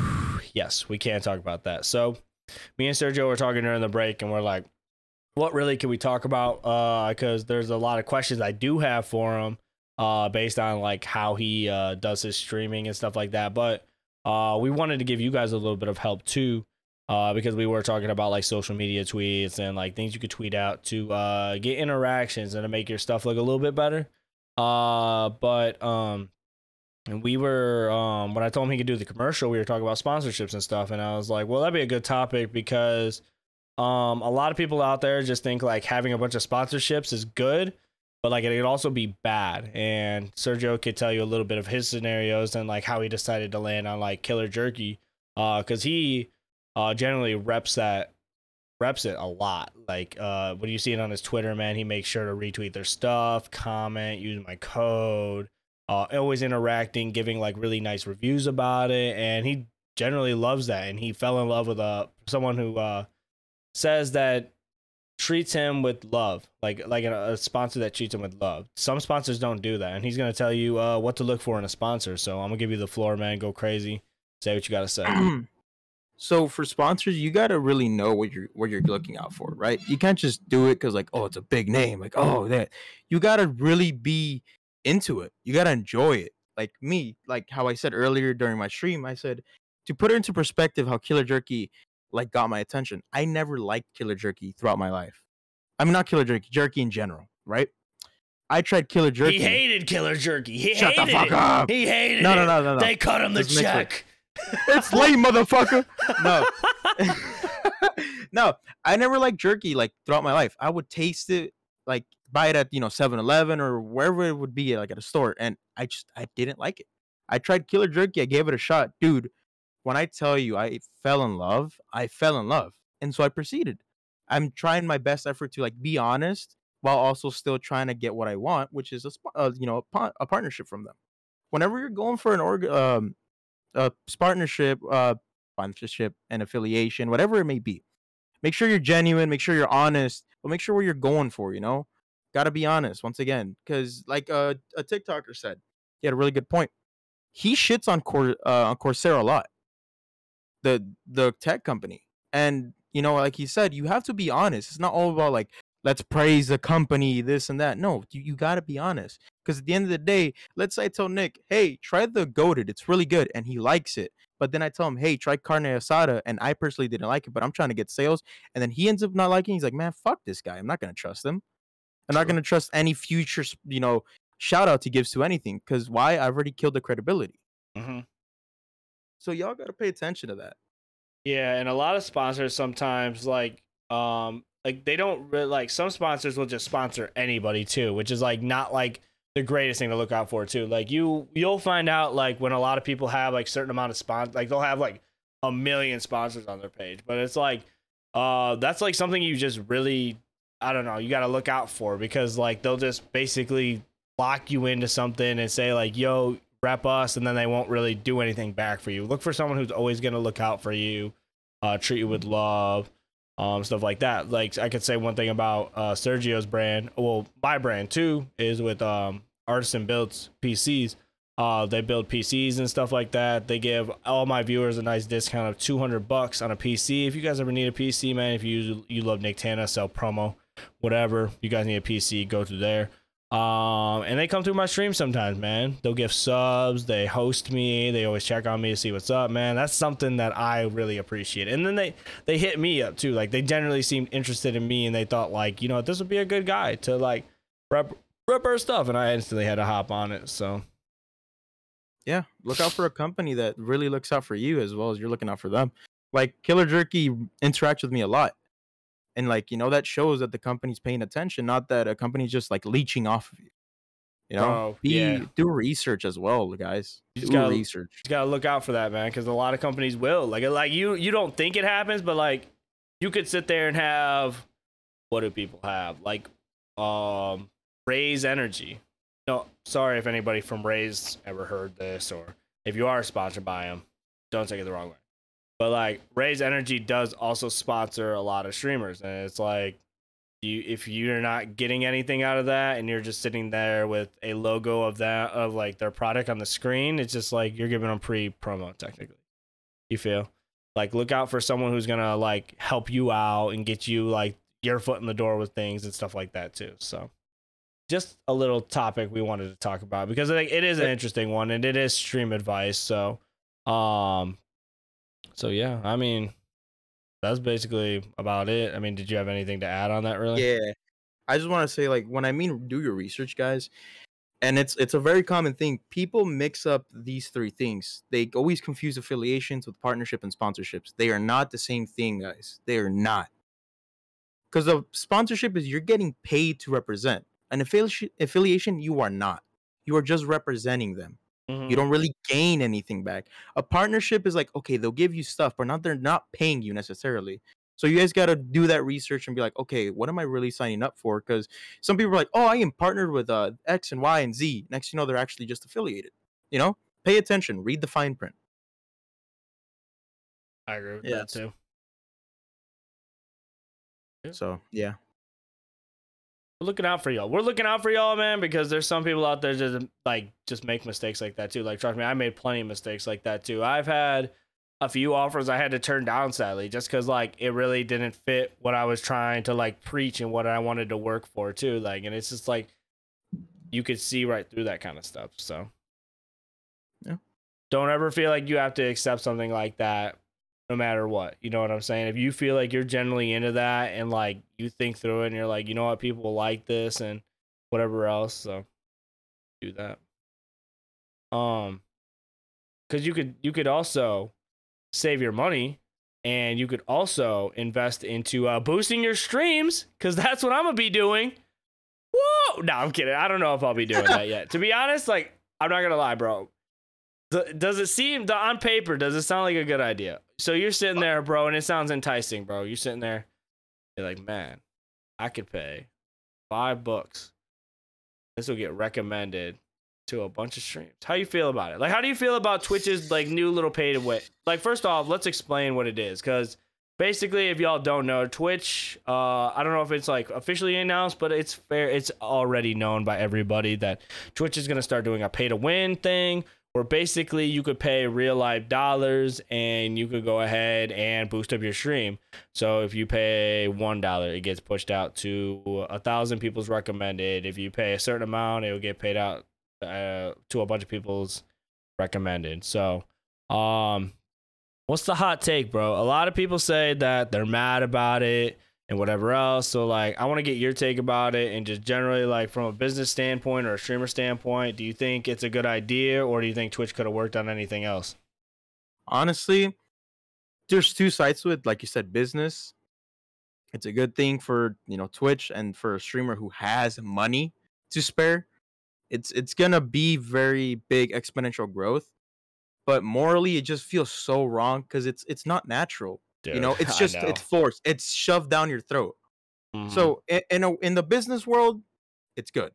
yes, we can talk about that. So, me and Sergio were talking during the break, and we're like, "What really can we talk about?" Uh, because there's a lot of questions I do have for him, uh, based on like how he uh does his streaming and stuff like that. But uh, we wanted to give you guys a little bit of help too. Uh, because we were talking about like social media tweets and like things you could tweet out to uh, get interactions and to make your stuff look a little bit better. Uh, but um, and we were um when I told him he could do the commercial, we were talking about sponsorships and stuff, and I was like, well, that'd be a good topic because um a lot of people out there just think like having a bunch of sponsorships is good, but like it could also be bad. And Sergio could tell you a little bit of his scenarios and like how he decided to land on like Killer Jerky, uh, because he uh generally reps that reps it a lot. Like uh when you see it on his Twitter, man, he makes sure to retweet their stuff, comment, use my code uh, always interacting, giving like really nice reviews about it, and he generally loves that. And he fell in love with uh someone who uh says that treats him with love, like like a, a sponsor that treats him with love. Some sponsors don't do that, and he's gonna tell you uh what to look for in a sponsor. So I'm gonna give you the floor, man. Go crazy. Say what you gotta say. so for sponsors, you gotta really know what you're what you're looking out for, right? You can't just do it because like, oh, it's a big name, like, oh, that. You gotta really be into it. You gotta enjoy it. Like me, like how I said earlier during my stream, I said to put it into perspective, how Killer Jerky like got my attention. I never liked Killer Jerky throughout my life. I mean, not Killer Jerky, jerky in general, right? I tried killer jerky. He hated killer jerky. He Shut the fuck it. up. He hated No, it. no, no, no, no. They cut him the check. It's late, motherfucker. No. no, I never liked jerky like throughout my life. I would taste it, like buy it at you know 7-Eleven or wherever it would be, like at a store, and I just I didn't like it. I tried killer jerky. I gave it a shot, dude. When I tell you I fell in love, I fell in love, and so I proceeded. I'm trying my best effort to like be honest while also still trying to get what I want, which is a uh, you know a, pa- a partnership from them. Whenever you're going for an org um a partnership, uh sponsorship and affiliation, whatever it may be, make sure you're genuine, make sure you're honest, but make sure what you're going for. You know, gotta be honest once again, because like uh, a TikToker said, he had a really good point. He shits on Cor- uh, on Corsair a lot, the the tech company, and you know, like he said, you have to be honest. It's not all about like let's praise the company, this and that. No, you, you got to be honest. Because at the end of the day, let's say I tell Nick, hey, try the goaded. It's really good. And he likes it. But then I tell him, hey, try carne asada. And I personally didn't like it, but I'm trying to get sales. And then he ends up not liking it. He's like, man, fuck this guy. I'm not going to trust him. I'm not going to trust any future, you know, shout out he gives to anything. Because why? I've already killed the credibility. Mhm. So y'all got to pay attention to that. Yeah, and a lot of sponsors sometimes like um like they don't really like some sponsors will just sponsor anybody too, which is like not like the greatest thing to look out for too. Like you you'll find out like when a lot of people have like certain amount of sponsors like they'll have like a million sponsors on their page, but it's like uh that's like something you just really I don't know, you got to look out for because like they'll just basically lock you into something and say like, "Yo, rep us," and then they won't really do anything back for you. Look for someone who's always going to look out for you, uh, treat you with love, um, stuff like that. Like I could say one thing about uh, Sergio's brand. Well, my brand too is with um, Artisan Builds PCs. Uh, they build PCs and stuff like that. They give all my viewers a nice discount of 200 bucks on a PC. If you guys ever need a PC, man, if you you love Nick Tana, sell promo, whatever, you guys need a PC, go through there. Um, and they come through my stream sometimes, man. They'll give subs, they host me, they always check on me to see what's up, man. That's something that I really appreciate. And then they they hit me up too. Like they generally seemed interested in me and they thought like, you know, this would be a good guy to like rep rep our stuff. And I instantly had to hop on it. So yeah, look out for a company that really looks out for you as well as you're looking out for them. Like Killer Jerky interacts with me a lot. And like, you know, that shows that the company's paying attention, not that a company's just like leeching off of you. You know, Oh, be yeah. do research as well, guys. You Do gotta- research. just gotta look out for that, man, because a lot of companies will. Like, like you, you don't think it happens, but like, you could sit there and have, what do people have? Like, um, Raze Energy. No, sorry if anybody from Raze ever heard this, or if you are sponsored by them, don't take it the wrong way. But like, Raze Energy does also sponsor a lot of streamers, and it's like, you if you're not getting anything out of that and you're just sitting there with a logo of that of like their product on the screen it's just like you're giving them pre promo technically. You feel? Like look out for someone who's gonna like help you out and get you like your foot in the door with things and stuff like that too so. Just a little topic we wanted to talk about because like it is an interesting one and it is stream advice so um so yeah i mean that's basically about it i mean did you have anything to add on that really Yeah. I just want to say, like, when I mean do your research, guys, and it's it's a very common thing. People mix up these three things. They always confuse affiliations with partnership and sponsorships. They are not the same thing, guys. They are not. Because a sponsorship is you're getting paid to represent. An affiliation affiliation, you are not. You are just representing them. Mhm. You don't really gain anything back. A partnership is like, okay, they'll give you stuff, but not they're not paying you necessarily. So you guys got to do that research and be like, okay, what am I really signing up for? Because some people are like, oh, I am partnered with uh, X and Y and Z. Next, you know, they're actually just affiliated. You know, pay attention, read the fine print. i agree with Yeah, that too So yeah, We're looking out for y'all. We're looking out for y'all, man, because there's some people out there just like just make mistakes like that too. Like trust me, I made plenty of mistakes like that too. I've had a few offers I had to turn down sadly, just because like it really didn't fit what I was trying to like preach and what I wanted to work for too. Like, and it's just like you could see right through that kind of stuff. So Yeah. don't ever feel like you have to accept something like that no matter what. You know what I'm saying? If you feel like you're generally into that and like you think through it and you're like, you know what, people like this and whatever else. So do that. Um, because you could you could also save your money and you could also invest into uh, boosting your streams because that's what I'm gonna be doing. Whoa! No, I'm kidding. I don't know if I'll be doing that yet. To be honest, like I'm not gonna lie, bro. Does it seem on paper? Does it sound like a good idea? So you're sitting there, bro, and it sounds enticing, bro. You're sitting there, you're like, man, I could pay five bucks. This will get recommended to a bunch of streams. How you feel about it? Like, how do you feel about Twitch's like new little pay to win? Like, first off, let's explain what it is, because basically, if y'all don't know, Twitch, uh, I don't know if it's like officially announced, but it's fair. It's already known by everybody that Twitch is gonna start doing a pay to win thing, where basically you could pay real life dollars and you could go ahead and boost up your stream. So if you pay one dollar, it gets pushed out to a thousand people's recommended. If you pay a certain amount, it will get paid out uh, to a bunch of people's recommended. So, um, what's the hot take, bro? A lot of people say that they're mad about it and whatever else. So, like, I want to get your take about it and just generally, like, from a business standpoint or a streamer standpoint, do you think it's a good idea or do you think Twitch could have worked on anything else? honestly, there's two sides to it. Like you said, business. It's a good thing for you know Twitch and for a streamer who has money to spare. It's it's gonna be very big exponential growth, but morally it just feels so wrong because it's it's not natural. You know, it's just know. it's forced. It's shoved down your throat. Mhm. So in in, a, in the business world, it's good.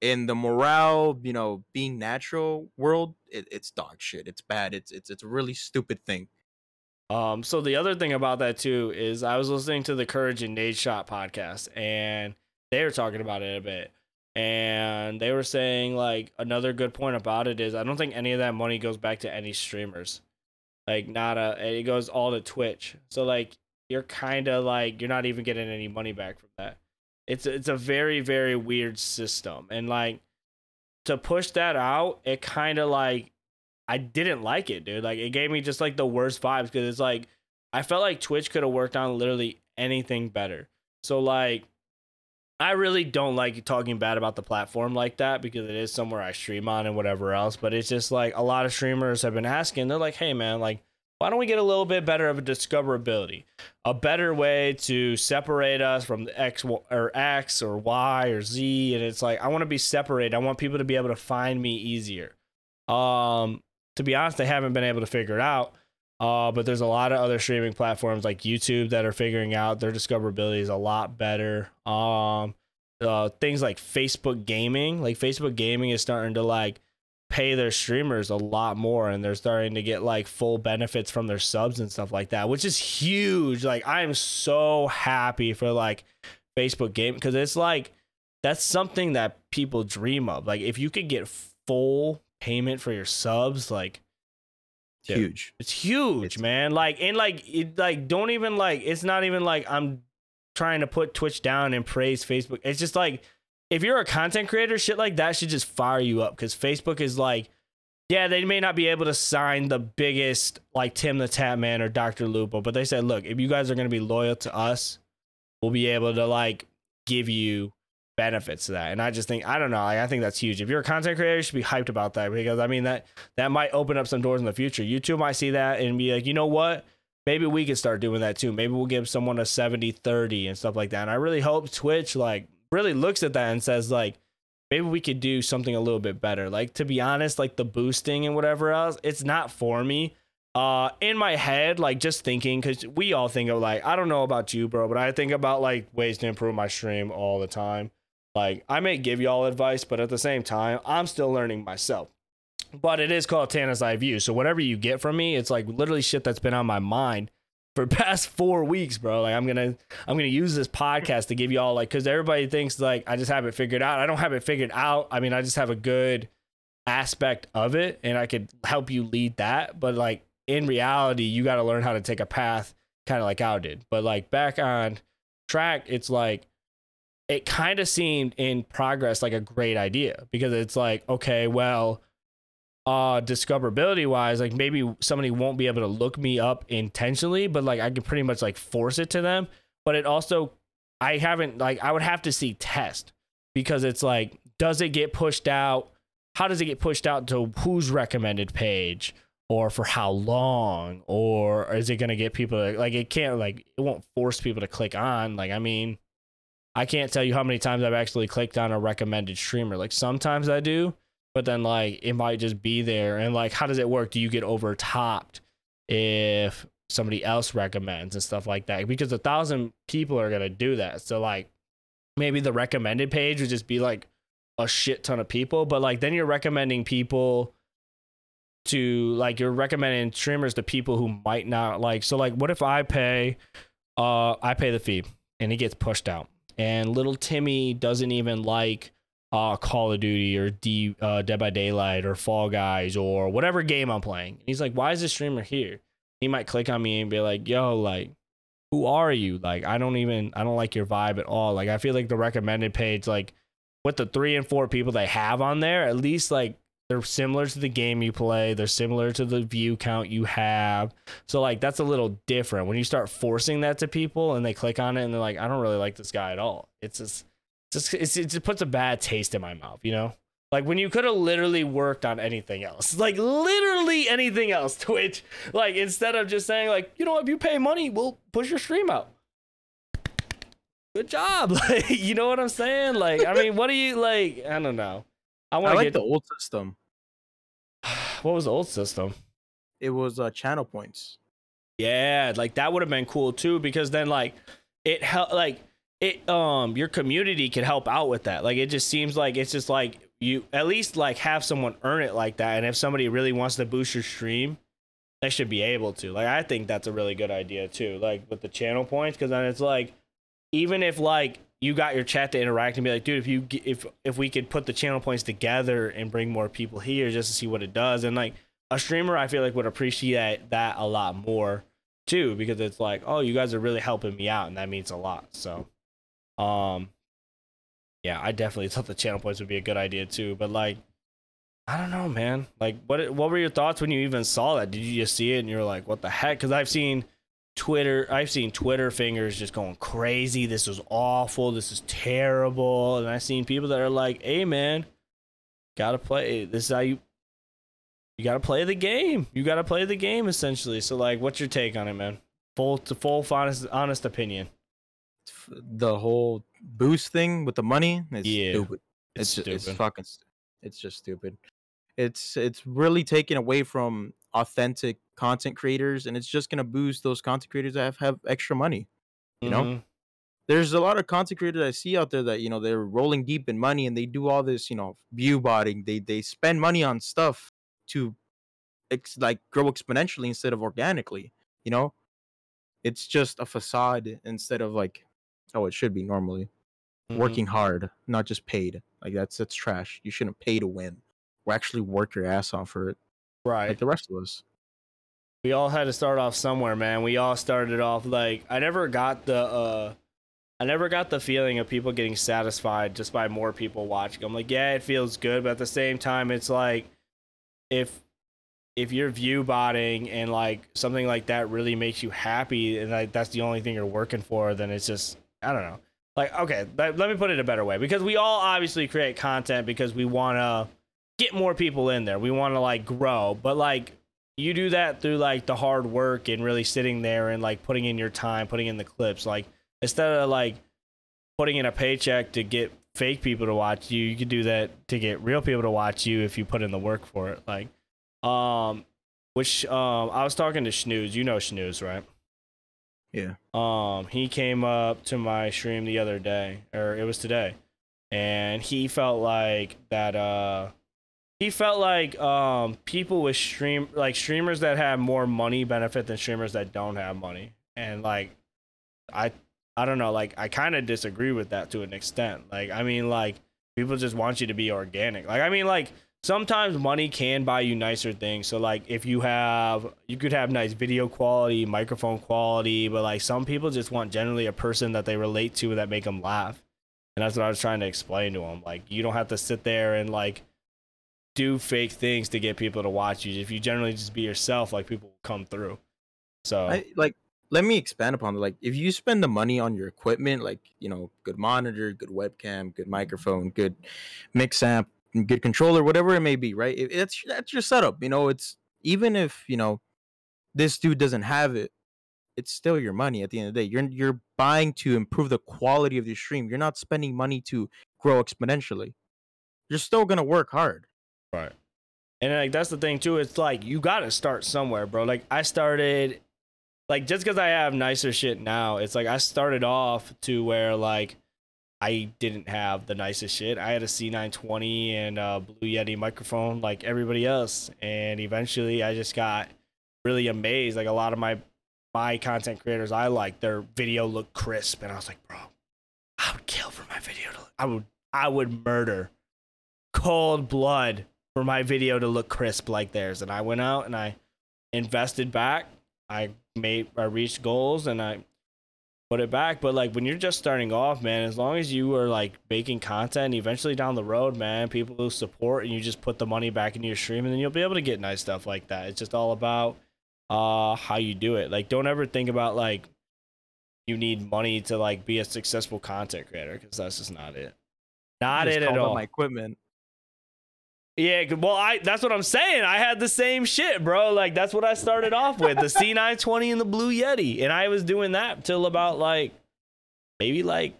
In the morale, you know, being natural world, it, it's dog shit. It's bad. It's it's it's a really stupid thing. Um, so the other thing about that too is I was listening to the Courage and Nadeshot podcast and they were talking about it a bit. And they were saying like another good point about it is I don't think any of that money goes back to any streamers. Like not a it goes all to Twitch. So like you're kind of like you're not even getting any money back from that. It's it's a very very weird system. And like to push that out, it kind of like I didn't like it, dude. Like it gave me just like the worst vibes because it's like I felt like Twitch could have worked on literally anything better. So like I really don't like talking bad about the platform like that because it is somewhere I stream on and whatever else. But it's just like a lot of streamers have been asking. They're like, hey man, like why don't we get a little bit better of a discoverability, a better way to separate us from the X or X or Y or Z? And it's like I want to be separated. I want people to be able to find me easier. Um, to be honest, they haven't been able to figure it out. Uh, but there's a lot of other streaming platforms like YouTube that are figuring out their discoverability is a lot better. Um, uh, things like Facebook Gaming, like Facebook Gaming is starting to like pay their streamers a lot more, and they're starting to get like full benefits from their subs and stuff like that, which is huge. Like I am so happy for like Facebook Game because it's like that's something that people dream of. Like if you could get full payment for your subs, like Huge. it's huge, It's- man. Like and like it like don't even like it's not even like I'm trying to put Twitch down and praise Facebook. It's just like if you're a content creator, shit like that should just fire you up because Facebook is like, yeah, they may not be able to sign the biggest like Tim the Tatman or Dr. Lupo, but they said, look, if you guys are gonna be loyal to us, we'll be able to like give you benefits to that. And I just think I don't know, like, I think that's huge. If you're a content creator, you should be hyped about that because I mean that that might open up some doors in the future. YouTube might see that and be like, you know what? Maybe we could start doing that too. Maybe we'll give someone a 70 30 and stuff like that. And I really hope Twitch like really looks at that and says like maybe we could do something a little bit better. Like to be honest, like the boosting and whatever else, it's not for me. Uh in my head, like just thinking cuz we all think of like I don't know about you, bro, but I think about like ways to improve my stream all the time. Like I may give y'all advice, but at the same time, I'm still learning myself but it is called Tana's Eye View. So whatever you get from me, it's like literally shit that's been on my mind for past four weeks, bro. Like I'm gonna I'm gonna use this podcast to give y'all like because everybody thinks like I just have it figured out. I don't have it figured out. I mean, I just have a good aspect of it, and I could help you lead that. But like in reality, you got to learn how to take a path, kind of like I did. But like back on track, it's like it kind of seemed in progress like a great idea because it's like okay, well uh discoverability wise like maybe somebody won't be able to look me up intentionally but like i can pretty much like force it to them but it also i haven't like i would have to see test because it's like, does it get pushed out? How does it get pushed out to whose recommended page? Or for how long? Or is it gonna get people to, like it can't like it won't force people to click on. Like I mean, I can't tell you how many times I've actually clicked on a recommended streamer. Like sometimes I do, but then like it might just be there. And like, how does it work? Do you get overtopped if somebody else recommends and stuff like that? Because a thousand people are gonna do that. So like, maybe the recommended page would just be like a shit ton of people, but like then you're recommending people to like you're recommending streamers to people who might not like. So like, what if I pay, uh, I pay the fee and it gets pushed out and little Timmy doesn't even like uh, Call of Duty or D, uh, Dead by Daylight or Fall Guys or whatever game I'm playing. He's like, why is this streamer here? He might click on me and be like, yo, like, who are you? Like, I don't even, I don't like your vibe at all. Like, I feel like the recommended page, like, with the three and four people they have on there, at least like they're similar to the game you play. They're similar to the view count you have. So like that's a little different when you start forcing that to people and they click on it and they're like, I don't really like this guy at all. It's just, just it's, it just puts a bad taste in my mouth, you know. Like when you could have literally worked on anything else, like literally anything else, Twitch. Like instead of just saying like, you know, if you pay money, we'll push your stream out. Good job, like you know what I'm saying. Like I mean, what do you like? I don't know. I I want to like get the old system. What was the old system? It was uh, channel points. Yeah, like that would have been cool too because then like it help like it um your community could help out with that. Like it just seems like it's just like you at least like have someone earn it like that and if somebody really wants to boost your stream, they should be able to. Like I think that's a really good idea too. Like with the channel points cuz then it's like even if like you got your chat to interact and be like, dude, if you if if we could put the channel points together and bring more people here just to see what it does, and like a streamer, I feel like would appreciate that a lot more too because it's like, oh, you guys are really helping me out, and that means a lot. So, um, yeah, I definitely thought the channel points would be a good idea too, but like. I don't know, man. Like, what what were your thoughts when you even saw that? Did you just see it and you're like, "What the heck?" Because I've seen Twitter, I've seen Twitter fingers just going crazy. This is awful. This is terrible. And I've seen people that are like, "Hey, man, gotta play. This is how you. You gotta play the game. You gotta play the game essentially." So, like, what's your take on it, man? Full to full honest honest opinion. The whole boost thing with the money is Yeah, stupid. It's, It's, just, it's fucking. It's just stupid. It's it's really taken away from authentic content creators, and it's just gonna boost those content creators that have, have extra money. you know? Mhm. there's a lot of content creators I see out there that you know they're rolling deep in money and they do all this you know view botting. They they spend money on stuff to ex- like grow exponentially instead of organically. You know, it's just a facade instead of like oh it should be normally Mhm. working hard, not just paid. Like that's that's trash. You shouldn't pay to win. Or actually work your ass off for it, right. like the rest of us. we all had to start off somewhere, man. We all started off like I never got the uh I never got the feeling of people getting satisfied just by more people watching. I'm like, yeah, it feels good, but at the same time it's like if if you're view botting and like something like that really makes you happy and like that's the only thing you're working for, then it's just I don't know. Like, okay, let, let me put it a better way because we all obviously create content because we want to get more people in there. We want to like grow, but like you do that through like the hard work and really sitting there and like putting in your time, putting in the clips. Like instead of like putting in a paycheck to get fake people to watch you, you could do that to get real people to watch you if you put in the work for it. Like, um, which um, I was talking to Snooze. You know Snooze, right? Yeah. Um, he came up to my stream the other day, or it was today, and he felt like that. Uh, he felt like um people with stream like streamers that have more money benefit than streamers that don't have money, and like, I I don't know, like I kind of disagree with that to an extent. Like, I mean, like people just want you to be organic. Like, I mean, like sometimes money can buy you nicer things. So like if you have you could have nice video quality, microphone quality, but like some people just want generally a person that they relate to that make them laugh. And that's what I was trying to explain to them. Like you don't have to sit there and like do fake things to get people to watch you. If you generally just be yourself, like people come through. So I like let me expand upon it. Like, if you spend the money on your equipment, like you know, good monitor, good webcam, good microphone, good mix amp, good controller, whatever it may be, right? It, it's that's your setup. You know, it's even if you know this dude doesn't have it, it's still your money at the end of the day. You're you're buying to improve the quality of your stream. You're not spending money to grow exponentially. You're still gonna work hard. Right. And like that's the thing too. It's like you got to start somewhere, bro. Like I started, like just because I have nicer shit now, it's like I started off to where like I didn't have the nicest shit. I had a C920 and a Blue Yeti microphone like everybody else, and eventually I just got really amazed. Like a lot of my my content creators I like, their video looked crisp, and I was like, bro, I would kill for my video to. I would I would murder cold blood for my video to look crisp like theirs. And I went out and I invested back. I made I reached goals and I put it back. But like when you're just starting off, man, as long as you are like making content, eventually down the road, man, people will support and you just put the money back into your stream and then you'll be able to get nice stuff like that. It's just all about uh how you do it. Like don't ever think about like you need money to like be a successful content creator because that's just not it. Not it at all. My equipment. Yeah, well, I that's what I'm saying. I had the same shit, bro. Like that's what I started off with, the C920 and the Blue Yeti, and I was doing that till about like maybe like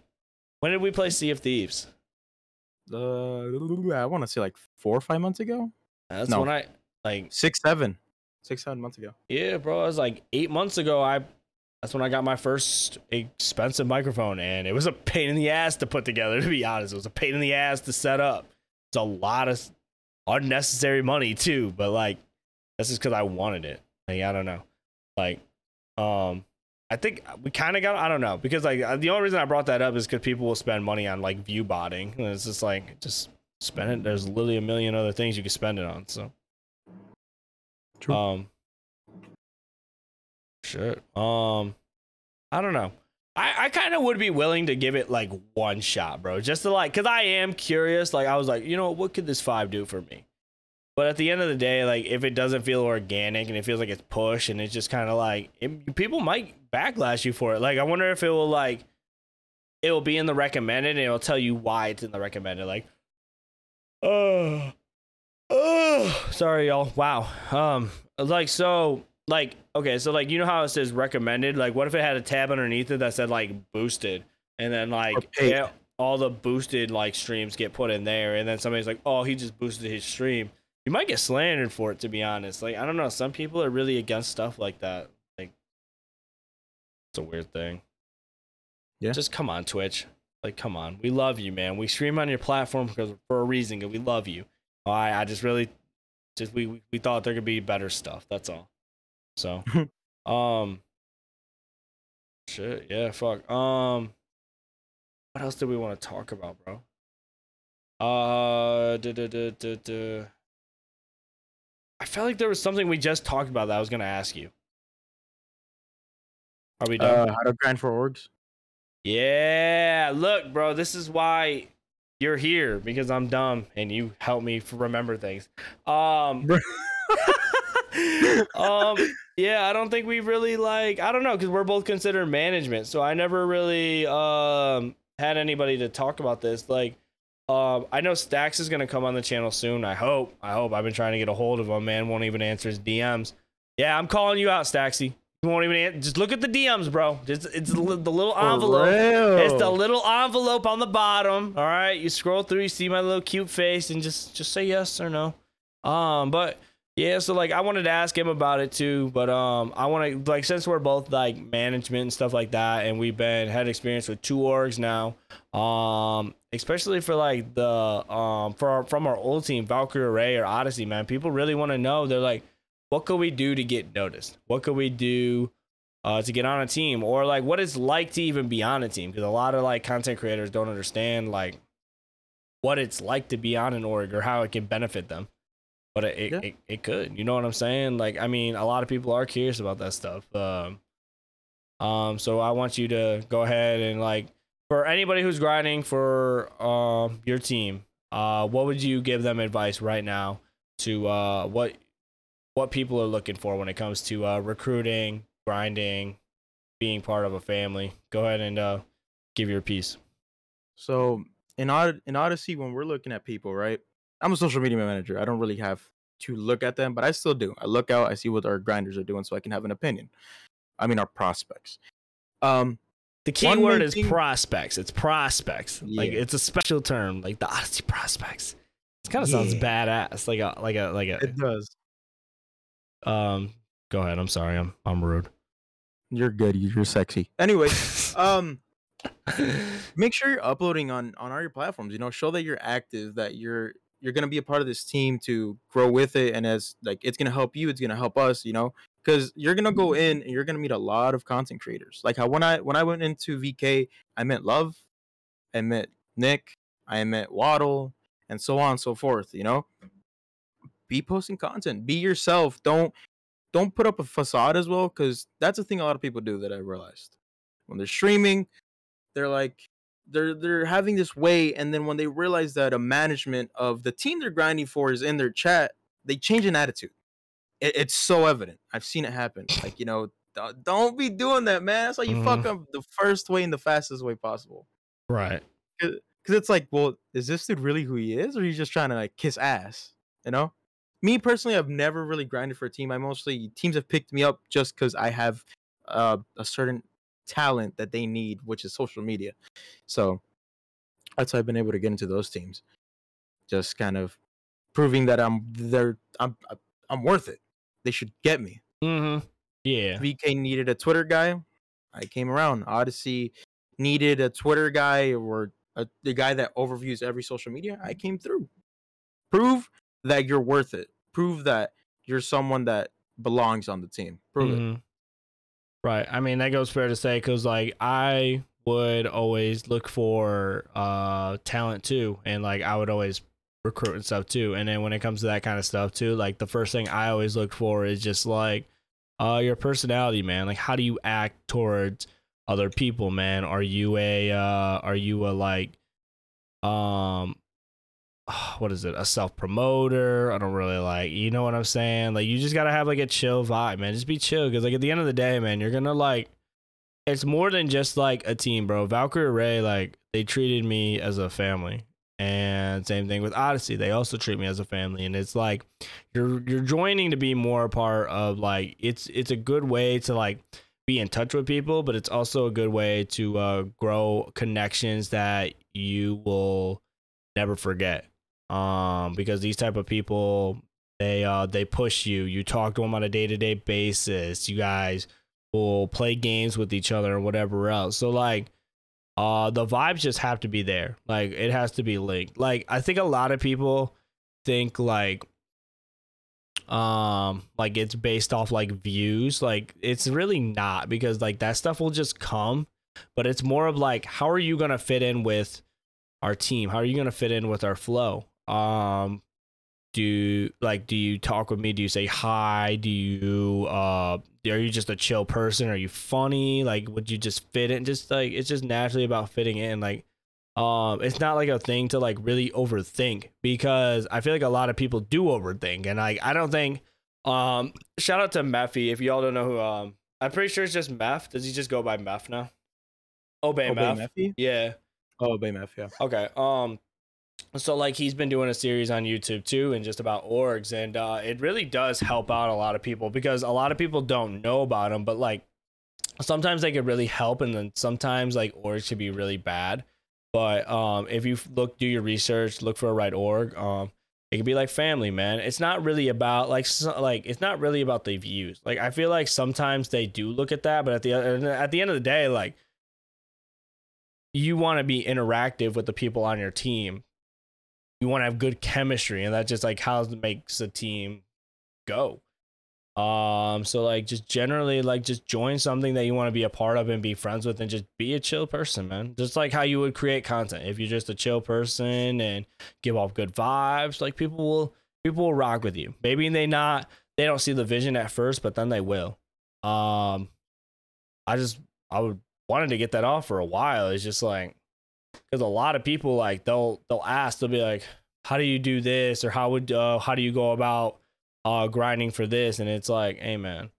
when did we play Sea of Thieves? Uh, I want to say like four or five months ago. That's No. when I like Six, seven, six, seven months ago. yeah, bro. It was like eight months ago. I that's when I got my first expensive microphone, and it was a pain in the ass to put together. To be honest, it was a pain in the ass to set up. It's a lot of unnecessary money too, but like that's just because I wanted it. Like I don't know, like um. I think we kind of got. I don't know because like the only reason I brought that up is because people will spend money on like view botting. And it's just like just spend it. There's literally a million other things you can spend it on. So True. um, shit. Um, I don't know. I, I kind of would be willing to give it like one shot, bro. Just to like, cause I am curious. Like, I was like, you know, what could this five do for me? But at the end of the day, like, if it doesn't feel organic and it feels like it's push and it's just kind of like, it, people might backlash you for it. Like, I wonder if it will like, it will be in the recommended and it'll tell you why it's in the recommended. Like, oh, oh, sorry, y'all. Wow. Um, like, so, like, okay, so like, you know how it says recommended? Like, what if it had a tab underneath it that said like boosted, and then like, yeah, all the boosted like streams get put in there, and then somebody's like, oh, he just boosted his stream. You might get slandered for it, to be honest. Like, I don't know. Some people are really against stuff like that. Like, it's a weird thing. Yeah. Just come on, Twitch. Like, come on. We love you, man. We stream on your platform because for a reason, and we love you. I, I just really, just we, we we thought there could be better stuff. That's all. So, um, shit, yeah, fuck. Um, what else do we want to talk about, bro? Uh, duh, duh, duh, duh, duh. I felt like there was something we just talked about that I was gonna ask you. Are we done? Uh, how to grind for orgs? Yeah, look, bro, this is why you're here because I'm dumb and you help me remember things. Um. um, yeah, I don't think we really like. I don't know because we're both considered management, so I never really um had anybody to talk about this. Like, um, I know Stax is gonna come on the channel soon. I hope. I hope. I've been trying to get a hold of him. Man, won't even answer his DMs. Yeah, I'm calling you out, Staxy. You won't even an- just look at the DMs, bro. Just it's the, the little envelope. It's the little envelope on the bottom. All right, you scroll through, you see my little cute face, and just just say yes or no. Um, but yeah, so like I wanted to ask him about it too, but um, I want to like since we're both like management and stuff like that, and we've been had experience with two orgs now. Um, especially for like the um for our, from our old team, Valkyrie Array or Odyssey, man, people really want to know. They're like, what could we do to get noticed? What could we do? uh, to get on a team or like what it's like to even be on a team because a lot of like content creators don't understand like what it's like to be on an org or how it can benefit them but it, it, Yeah. it, it could you know what i'm saying like i mean a lot of people are curious about that stuff um um so i want you to go ahead and like for anybody who's grinding for um your team uh what would you give them advice right now to uh what what people are looking for when it comes to uh recruiting grinding being part of a family. Go ahead and uh, give your piece. So in Od- in Odyssey, when we're looking at people, right? I'm a social media manager. I don't really have to look at them, but I still do. I look out, I see what our grinders are doing, so I can have an opinion. I mean, our prospects. Um, The key word is thing- prospects. It's prospects. Like it's a special term, like the Odyssey prospects. It kind of sounds badass, like a like a like a. it does. Um, go ahead. I'm sorry. I'm I'm rude. You're good. You're sexy. Anyway, um, make sure you're uploading on on all your platforms. You know, show that you're active, that you're you're gonna be a part of this team to grow with it, and as like it's gonna help you, it's gonna help us. You know, because you're gonna go mm-hmm. in and you're gonna meet a lot of content creators. Like how when I when I went into VK, I met Love, I met Nick, I met Waddle, and so on and so forth. You know, be posting content, be yourself. Don't don't put up a facade as well, because that's a thing a lot of people do that I realized when they're streaming, they're like they're they're having this way, and then when they realize that a management of the team they're grinding for is in their chat, they change an attitude. It, it's so evident. I've seen it happen. Like you know, don't- don't be doing that, man. That's how you fuck up the first way and the fastest way possible. right. Because it's like, well, is this dude really who he is, or he's just trying to like kiss ass? You know, me personally, I've never really grinded for a team. I mostly teams have picked me up just because I have uh, a certain talent that they need, which is social media. So that's how I've been able to get into those teams. Just kind of proving that I'm there. I'm I'm worth it. They should get me. Mm-hmm. Yeah. VK needed a Twitter guy. I came around. Odyssey needed a Twitter guy or a, the guy that overviews every social media. I came through. Prove that you're worth it. Prove that you're someone that belongs on the team. Prove it. Right. I mean, that goes fair to say because, like, I would always look for uh talent too, and like I would always recruit and stuff too. And then when it comes to that kind of stuff too, like the first thing I always look for is just like uh your personality, man. Like, how do you act towards other people, man? Are you a uh are you a like um what is it? A self promoter i don't really like you know what i'm saying? Like you just gotta have like a chill vibe man. Just be chill because like at the end of the day man you're gonna like it's more than just like a team bro. Valkyrie ray like they treated me as a family. And same thing with odyssey. They also treat me as a family. And it's like you're you're joining to be more a part of like it's it's a good way to like be in touch with people but it's also a good way to uh grow connections that you will never forget um because these type of people they uh they push you. You talk to them on a day-to-day basis. You guys will play games with each other and whatever else. So like uh the vibes just have to be there. Like it has to be linked. Like i think a lot of people think like um like it's based off like views. Like it's really not because like that stuff will just come but it's more of like how are you gonna fit in with our team? How are you gonna fit in with our flow um do like do you talk with me? Do you say hi? Do you uh are you just a chill person? Are you funny? Like would you just fit in? Just like it's just naturally about fitting in like um it's not like a thing to like really overthink because i feel like a lot of people do overthink and like i don't think um shout out to Mephi if y'all don't know who um i'm pretty sure it's just Meth. Does he just go by Meth now? Obey, Obey Mephi? yeah. Oh, Obey Mephi, yeah. Okay. Um so like he's been doing a series on YouTube too and just about orgs and uh it really does help out a lot of people because a lot of people don't know about them but like sometimes they could really help and then sometimes like orgs could be really bad. But um if you look do your research, look for a right org, um it could be like family, man. It's not really about like so, like it's not really about the views. Like I feel like sometimes they do look at that, but at the at the end of the day like you want to be interactive with the people on your team. You want to have good chemistry, and that's just like how it makes a team go. Um, so like just generally like just join something that you want to be a part of and be friends with, and just be a chill person, man. Just like how you would create content. If you're just a chill person and give off good vibes, like people will people will rock with you. Maybe they not they don't see the vision at first, but then they will. Um, I just I would wanted to get that off for a while. It's just like because a lot of people like they'll they'll ask they'll be like, how do you do this or how would uh, how do you go about uh grinding for this? And it's like, hey man,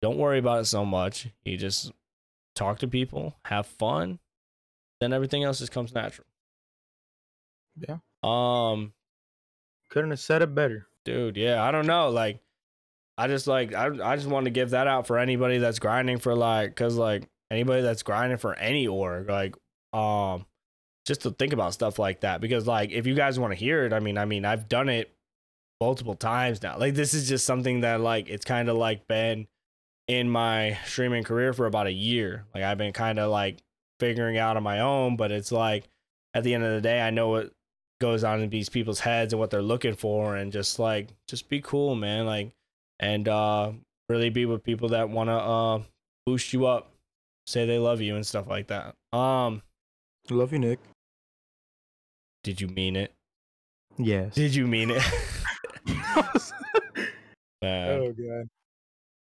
don't worry about it so much. You just talk to people, have fun, then everything else just comes natural. Yeah. Um, Couldn't have said it better. dude, yeah, I don't know. Like, I just like I I just want to give that out for anybody that's grinding for like, cause like anybody that's grinding for any org, like, um, just to think about stuff like that. Because like, if you guys want to hear it, I mean, I mean, I've done it multiple times now. Like, this is just something that like it's kind of like been in my streaming career for about a year. Like, I've been kind of like figuring out on my own, but it's like at the end of the day, I know what goes on in these people's heads and what they're looking for and just like just be cool man like and uh really be with people that want to uh boost you up say they love you and stuff like that um Love you, Nick. Did you mean it? Yes. did you mean it? Man, oh god.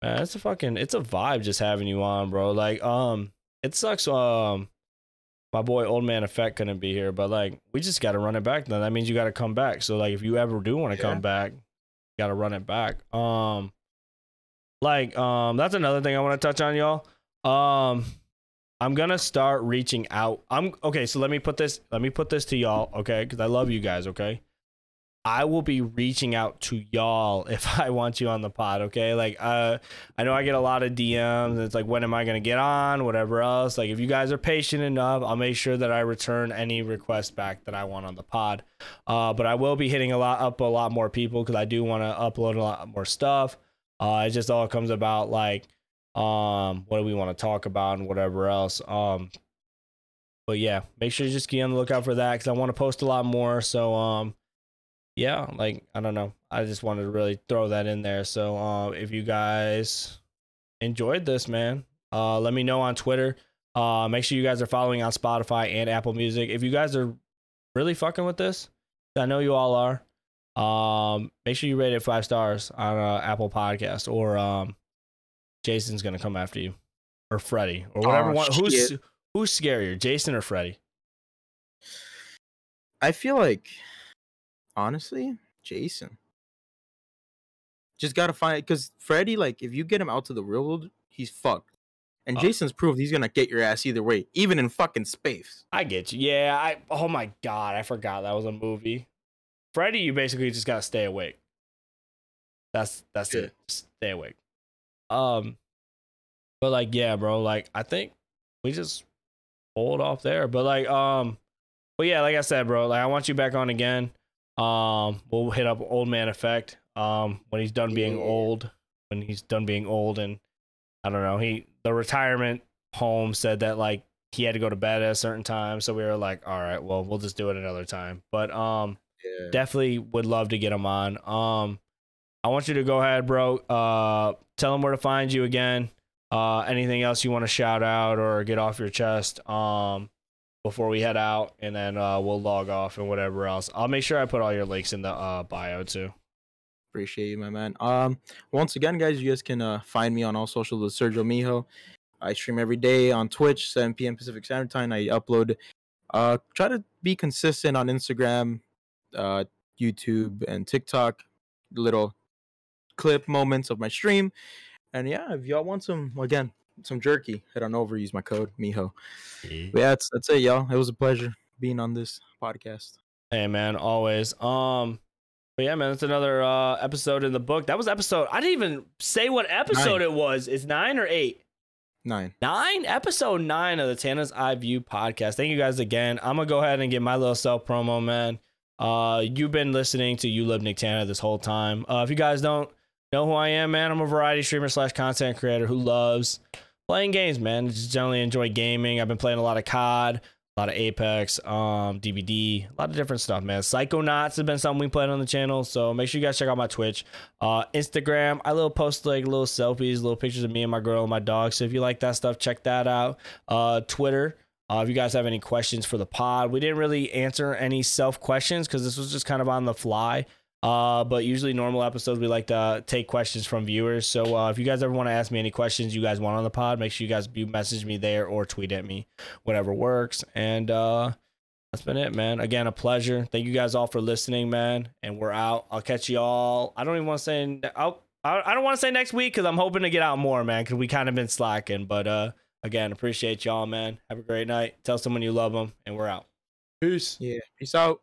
man it's a fucking it's a vibe just having you on bro. Like um it sucks um my boy old man effect couldn't be here but like we just got to run it back then. That means you got to come back. So like if you ever do want to Yeah. come back you got to run it back. Um like um that's another thing i want to touch on y'all. Um i'm gonna start reaching out i'm okay so let me put this let me put this to y'all okay because i love you guys okay I will be reaching out to y'all if I want you on the pod, okay? Like uh I know I get a lot of DMs. It's like when am I to get on, whatever else. Like if you guys are patient enough, I'll make sure that I return any requests back that I want on the pod. Uh but I will be hitting a lot up a lot more people cuz I do want to upload a lot more stuff. Uh it just all comes about like um what do we want to talk about and whatever else. Um but yeah, make sure you just keep on the lookout for that cuz I want to post a lot more. So um yeah, like I don't know. I just wanted to really throw that in there. So um, if you guys enjoyed this, man, uh, let me know on Twitter. Uh, make sure you guys are following on Spotify and Apple Music. If you guys are really fucking with this, I know you all are. Um, make sure you rate it five stars on uh, Apple Podcast, or um, Jason's gonna come after you, or Freddy, or whatever Aw, one. Who's shit. who's scarier, Jason or Freddy? I feel like, honestly, Jason. Just gotta find because Freddy, like, if you get him out to the real world, he's fucked. And Uh. Jason's proved he's gonna get your ass either way, even in fucking space. I get you. Yeah, I oh my god, I forgot that was a movie. Freddy, you basically just gotta stay awake. That's that's Yeah. it. Just stay awake. Um but like yeah, bro, like I think we just hold off there. But like um but yeah, like I said, bro, like I want you back on again. Um we'll hit up old man effect. Um when he's done being Yeah. old. When he's done being old and I don't know, he the retirement home said that like he had to go to bed at a certain time so we were like all right well we'll just do it another time but um Yeah. definitely would love to get him on um i want you to go ahead bro uh tell them where to find you again uh anything else you want to shout out or get off your chest um before we head out and then uh we'll log off and whatever else i'll make sure i put all your links in the uh bio too Appreciate you, my man. Um, once again, guys, you guys can uh, find me on all socials with Sergio Mijo. I stream every day on Twitch, 7 p.m. Pacific Standard Time. I upload, uh, try to be consistent on Instagram, uh, YouTube, and TikTok. Little clip moments of my stream. And yeah, if y'all want some, again, some jerky, head on over, use my code Mijo. But yeah, that's, that's it, y'all. It was a pleasure being on this podcast. Hey man, always. Um, but yeah, man, it's another uh episode in the book. That was episode. I didn't even say what episode Nine. it was. It's nine or eight. Nine. Nine, episode nine of the Tana's Eye View podcast. Thank you guys again. I'm gonna go ahead and get my little self promo, man. Uh, you've been listening to You Live Nick Tana this whole time. Uh, if you guys don't know who I am, man, I'm a variety streamer slash content creator who loves playing games, man. Just generally enjoy gaming. I've been playing a lot of COD, a lot of Apex, um, DBD, a lot of different stuff, man. Psychonauts has been something we played on the channel, so make sure you guys check out my Twitch, uh, Instagram. I little post like little selfies, little pictures of me and my girl and my dog. So if you like that stuff, check that out. Uh, Twitter. Uh, if you guys have any questions for the pod, we didn't really answer any self questions because this was just kind of on the fly. Uh, but usually normal episodes we like to take questions from viewers. So uh, if you guys ever want to ask me any questions you guys want on the pod, make sure you guys you message me there or tweet at me, whatever works. And uh, that's been it, man. Again, a pleasure. Thank you guys all for listening, man. And we're out. I'll catch you all. I don't even want to say. I'll, I I don't want to say next week because I'm hoping to get out more, man. Because we kind of been slacking. But uh, Again, appreciate y'all, man. Have a great night. Tell someone you love them, and we're out. Peace. Yeah. Peace out.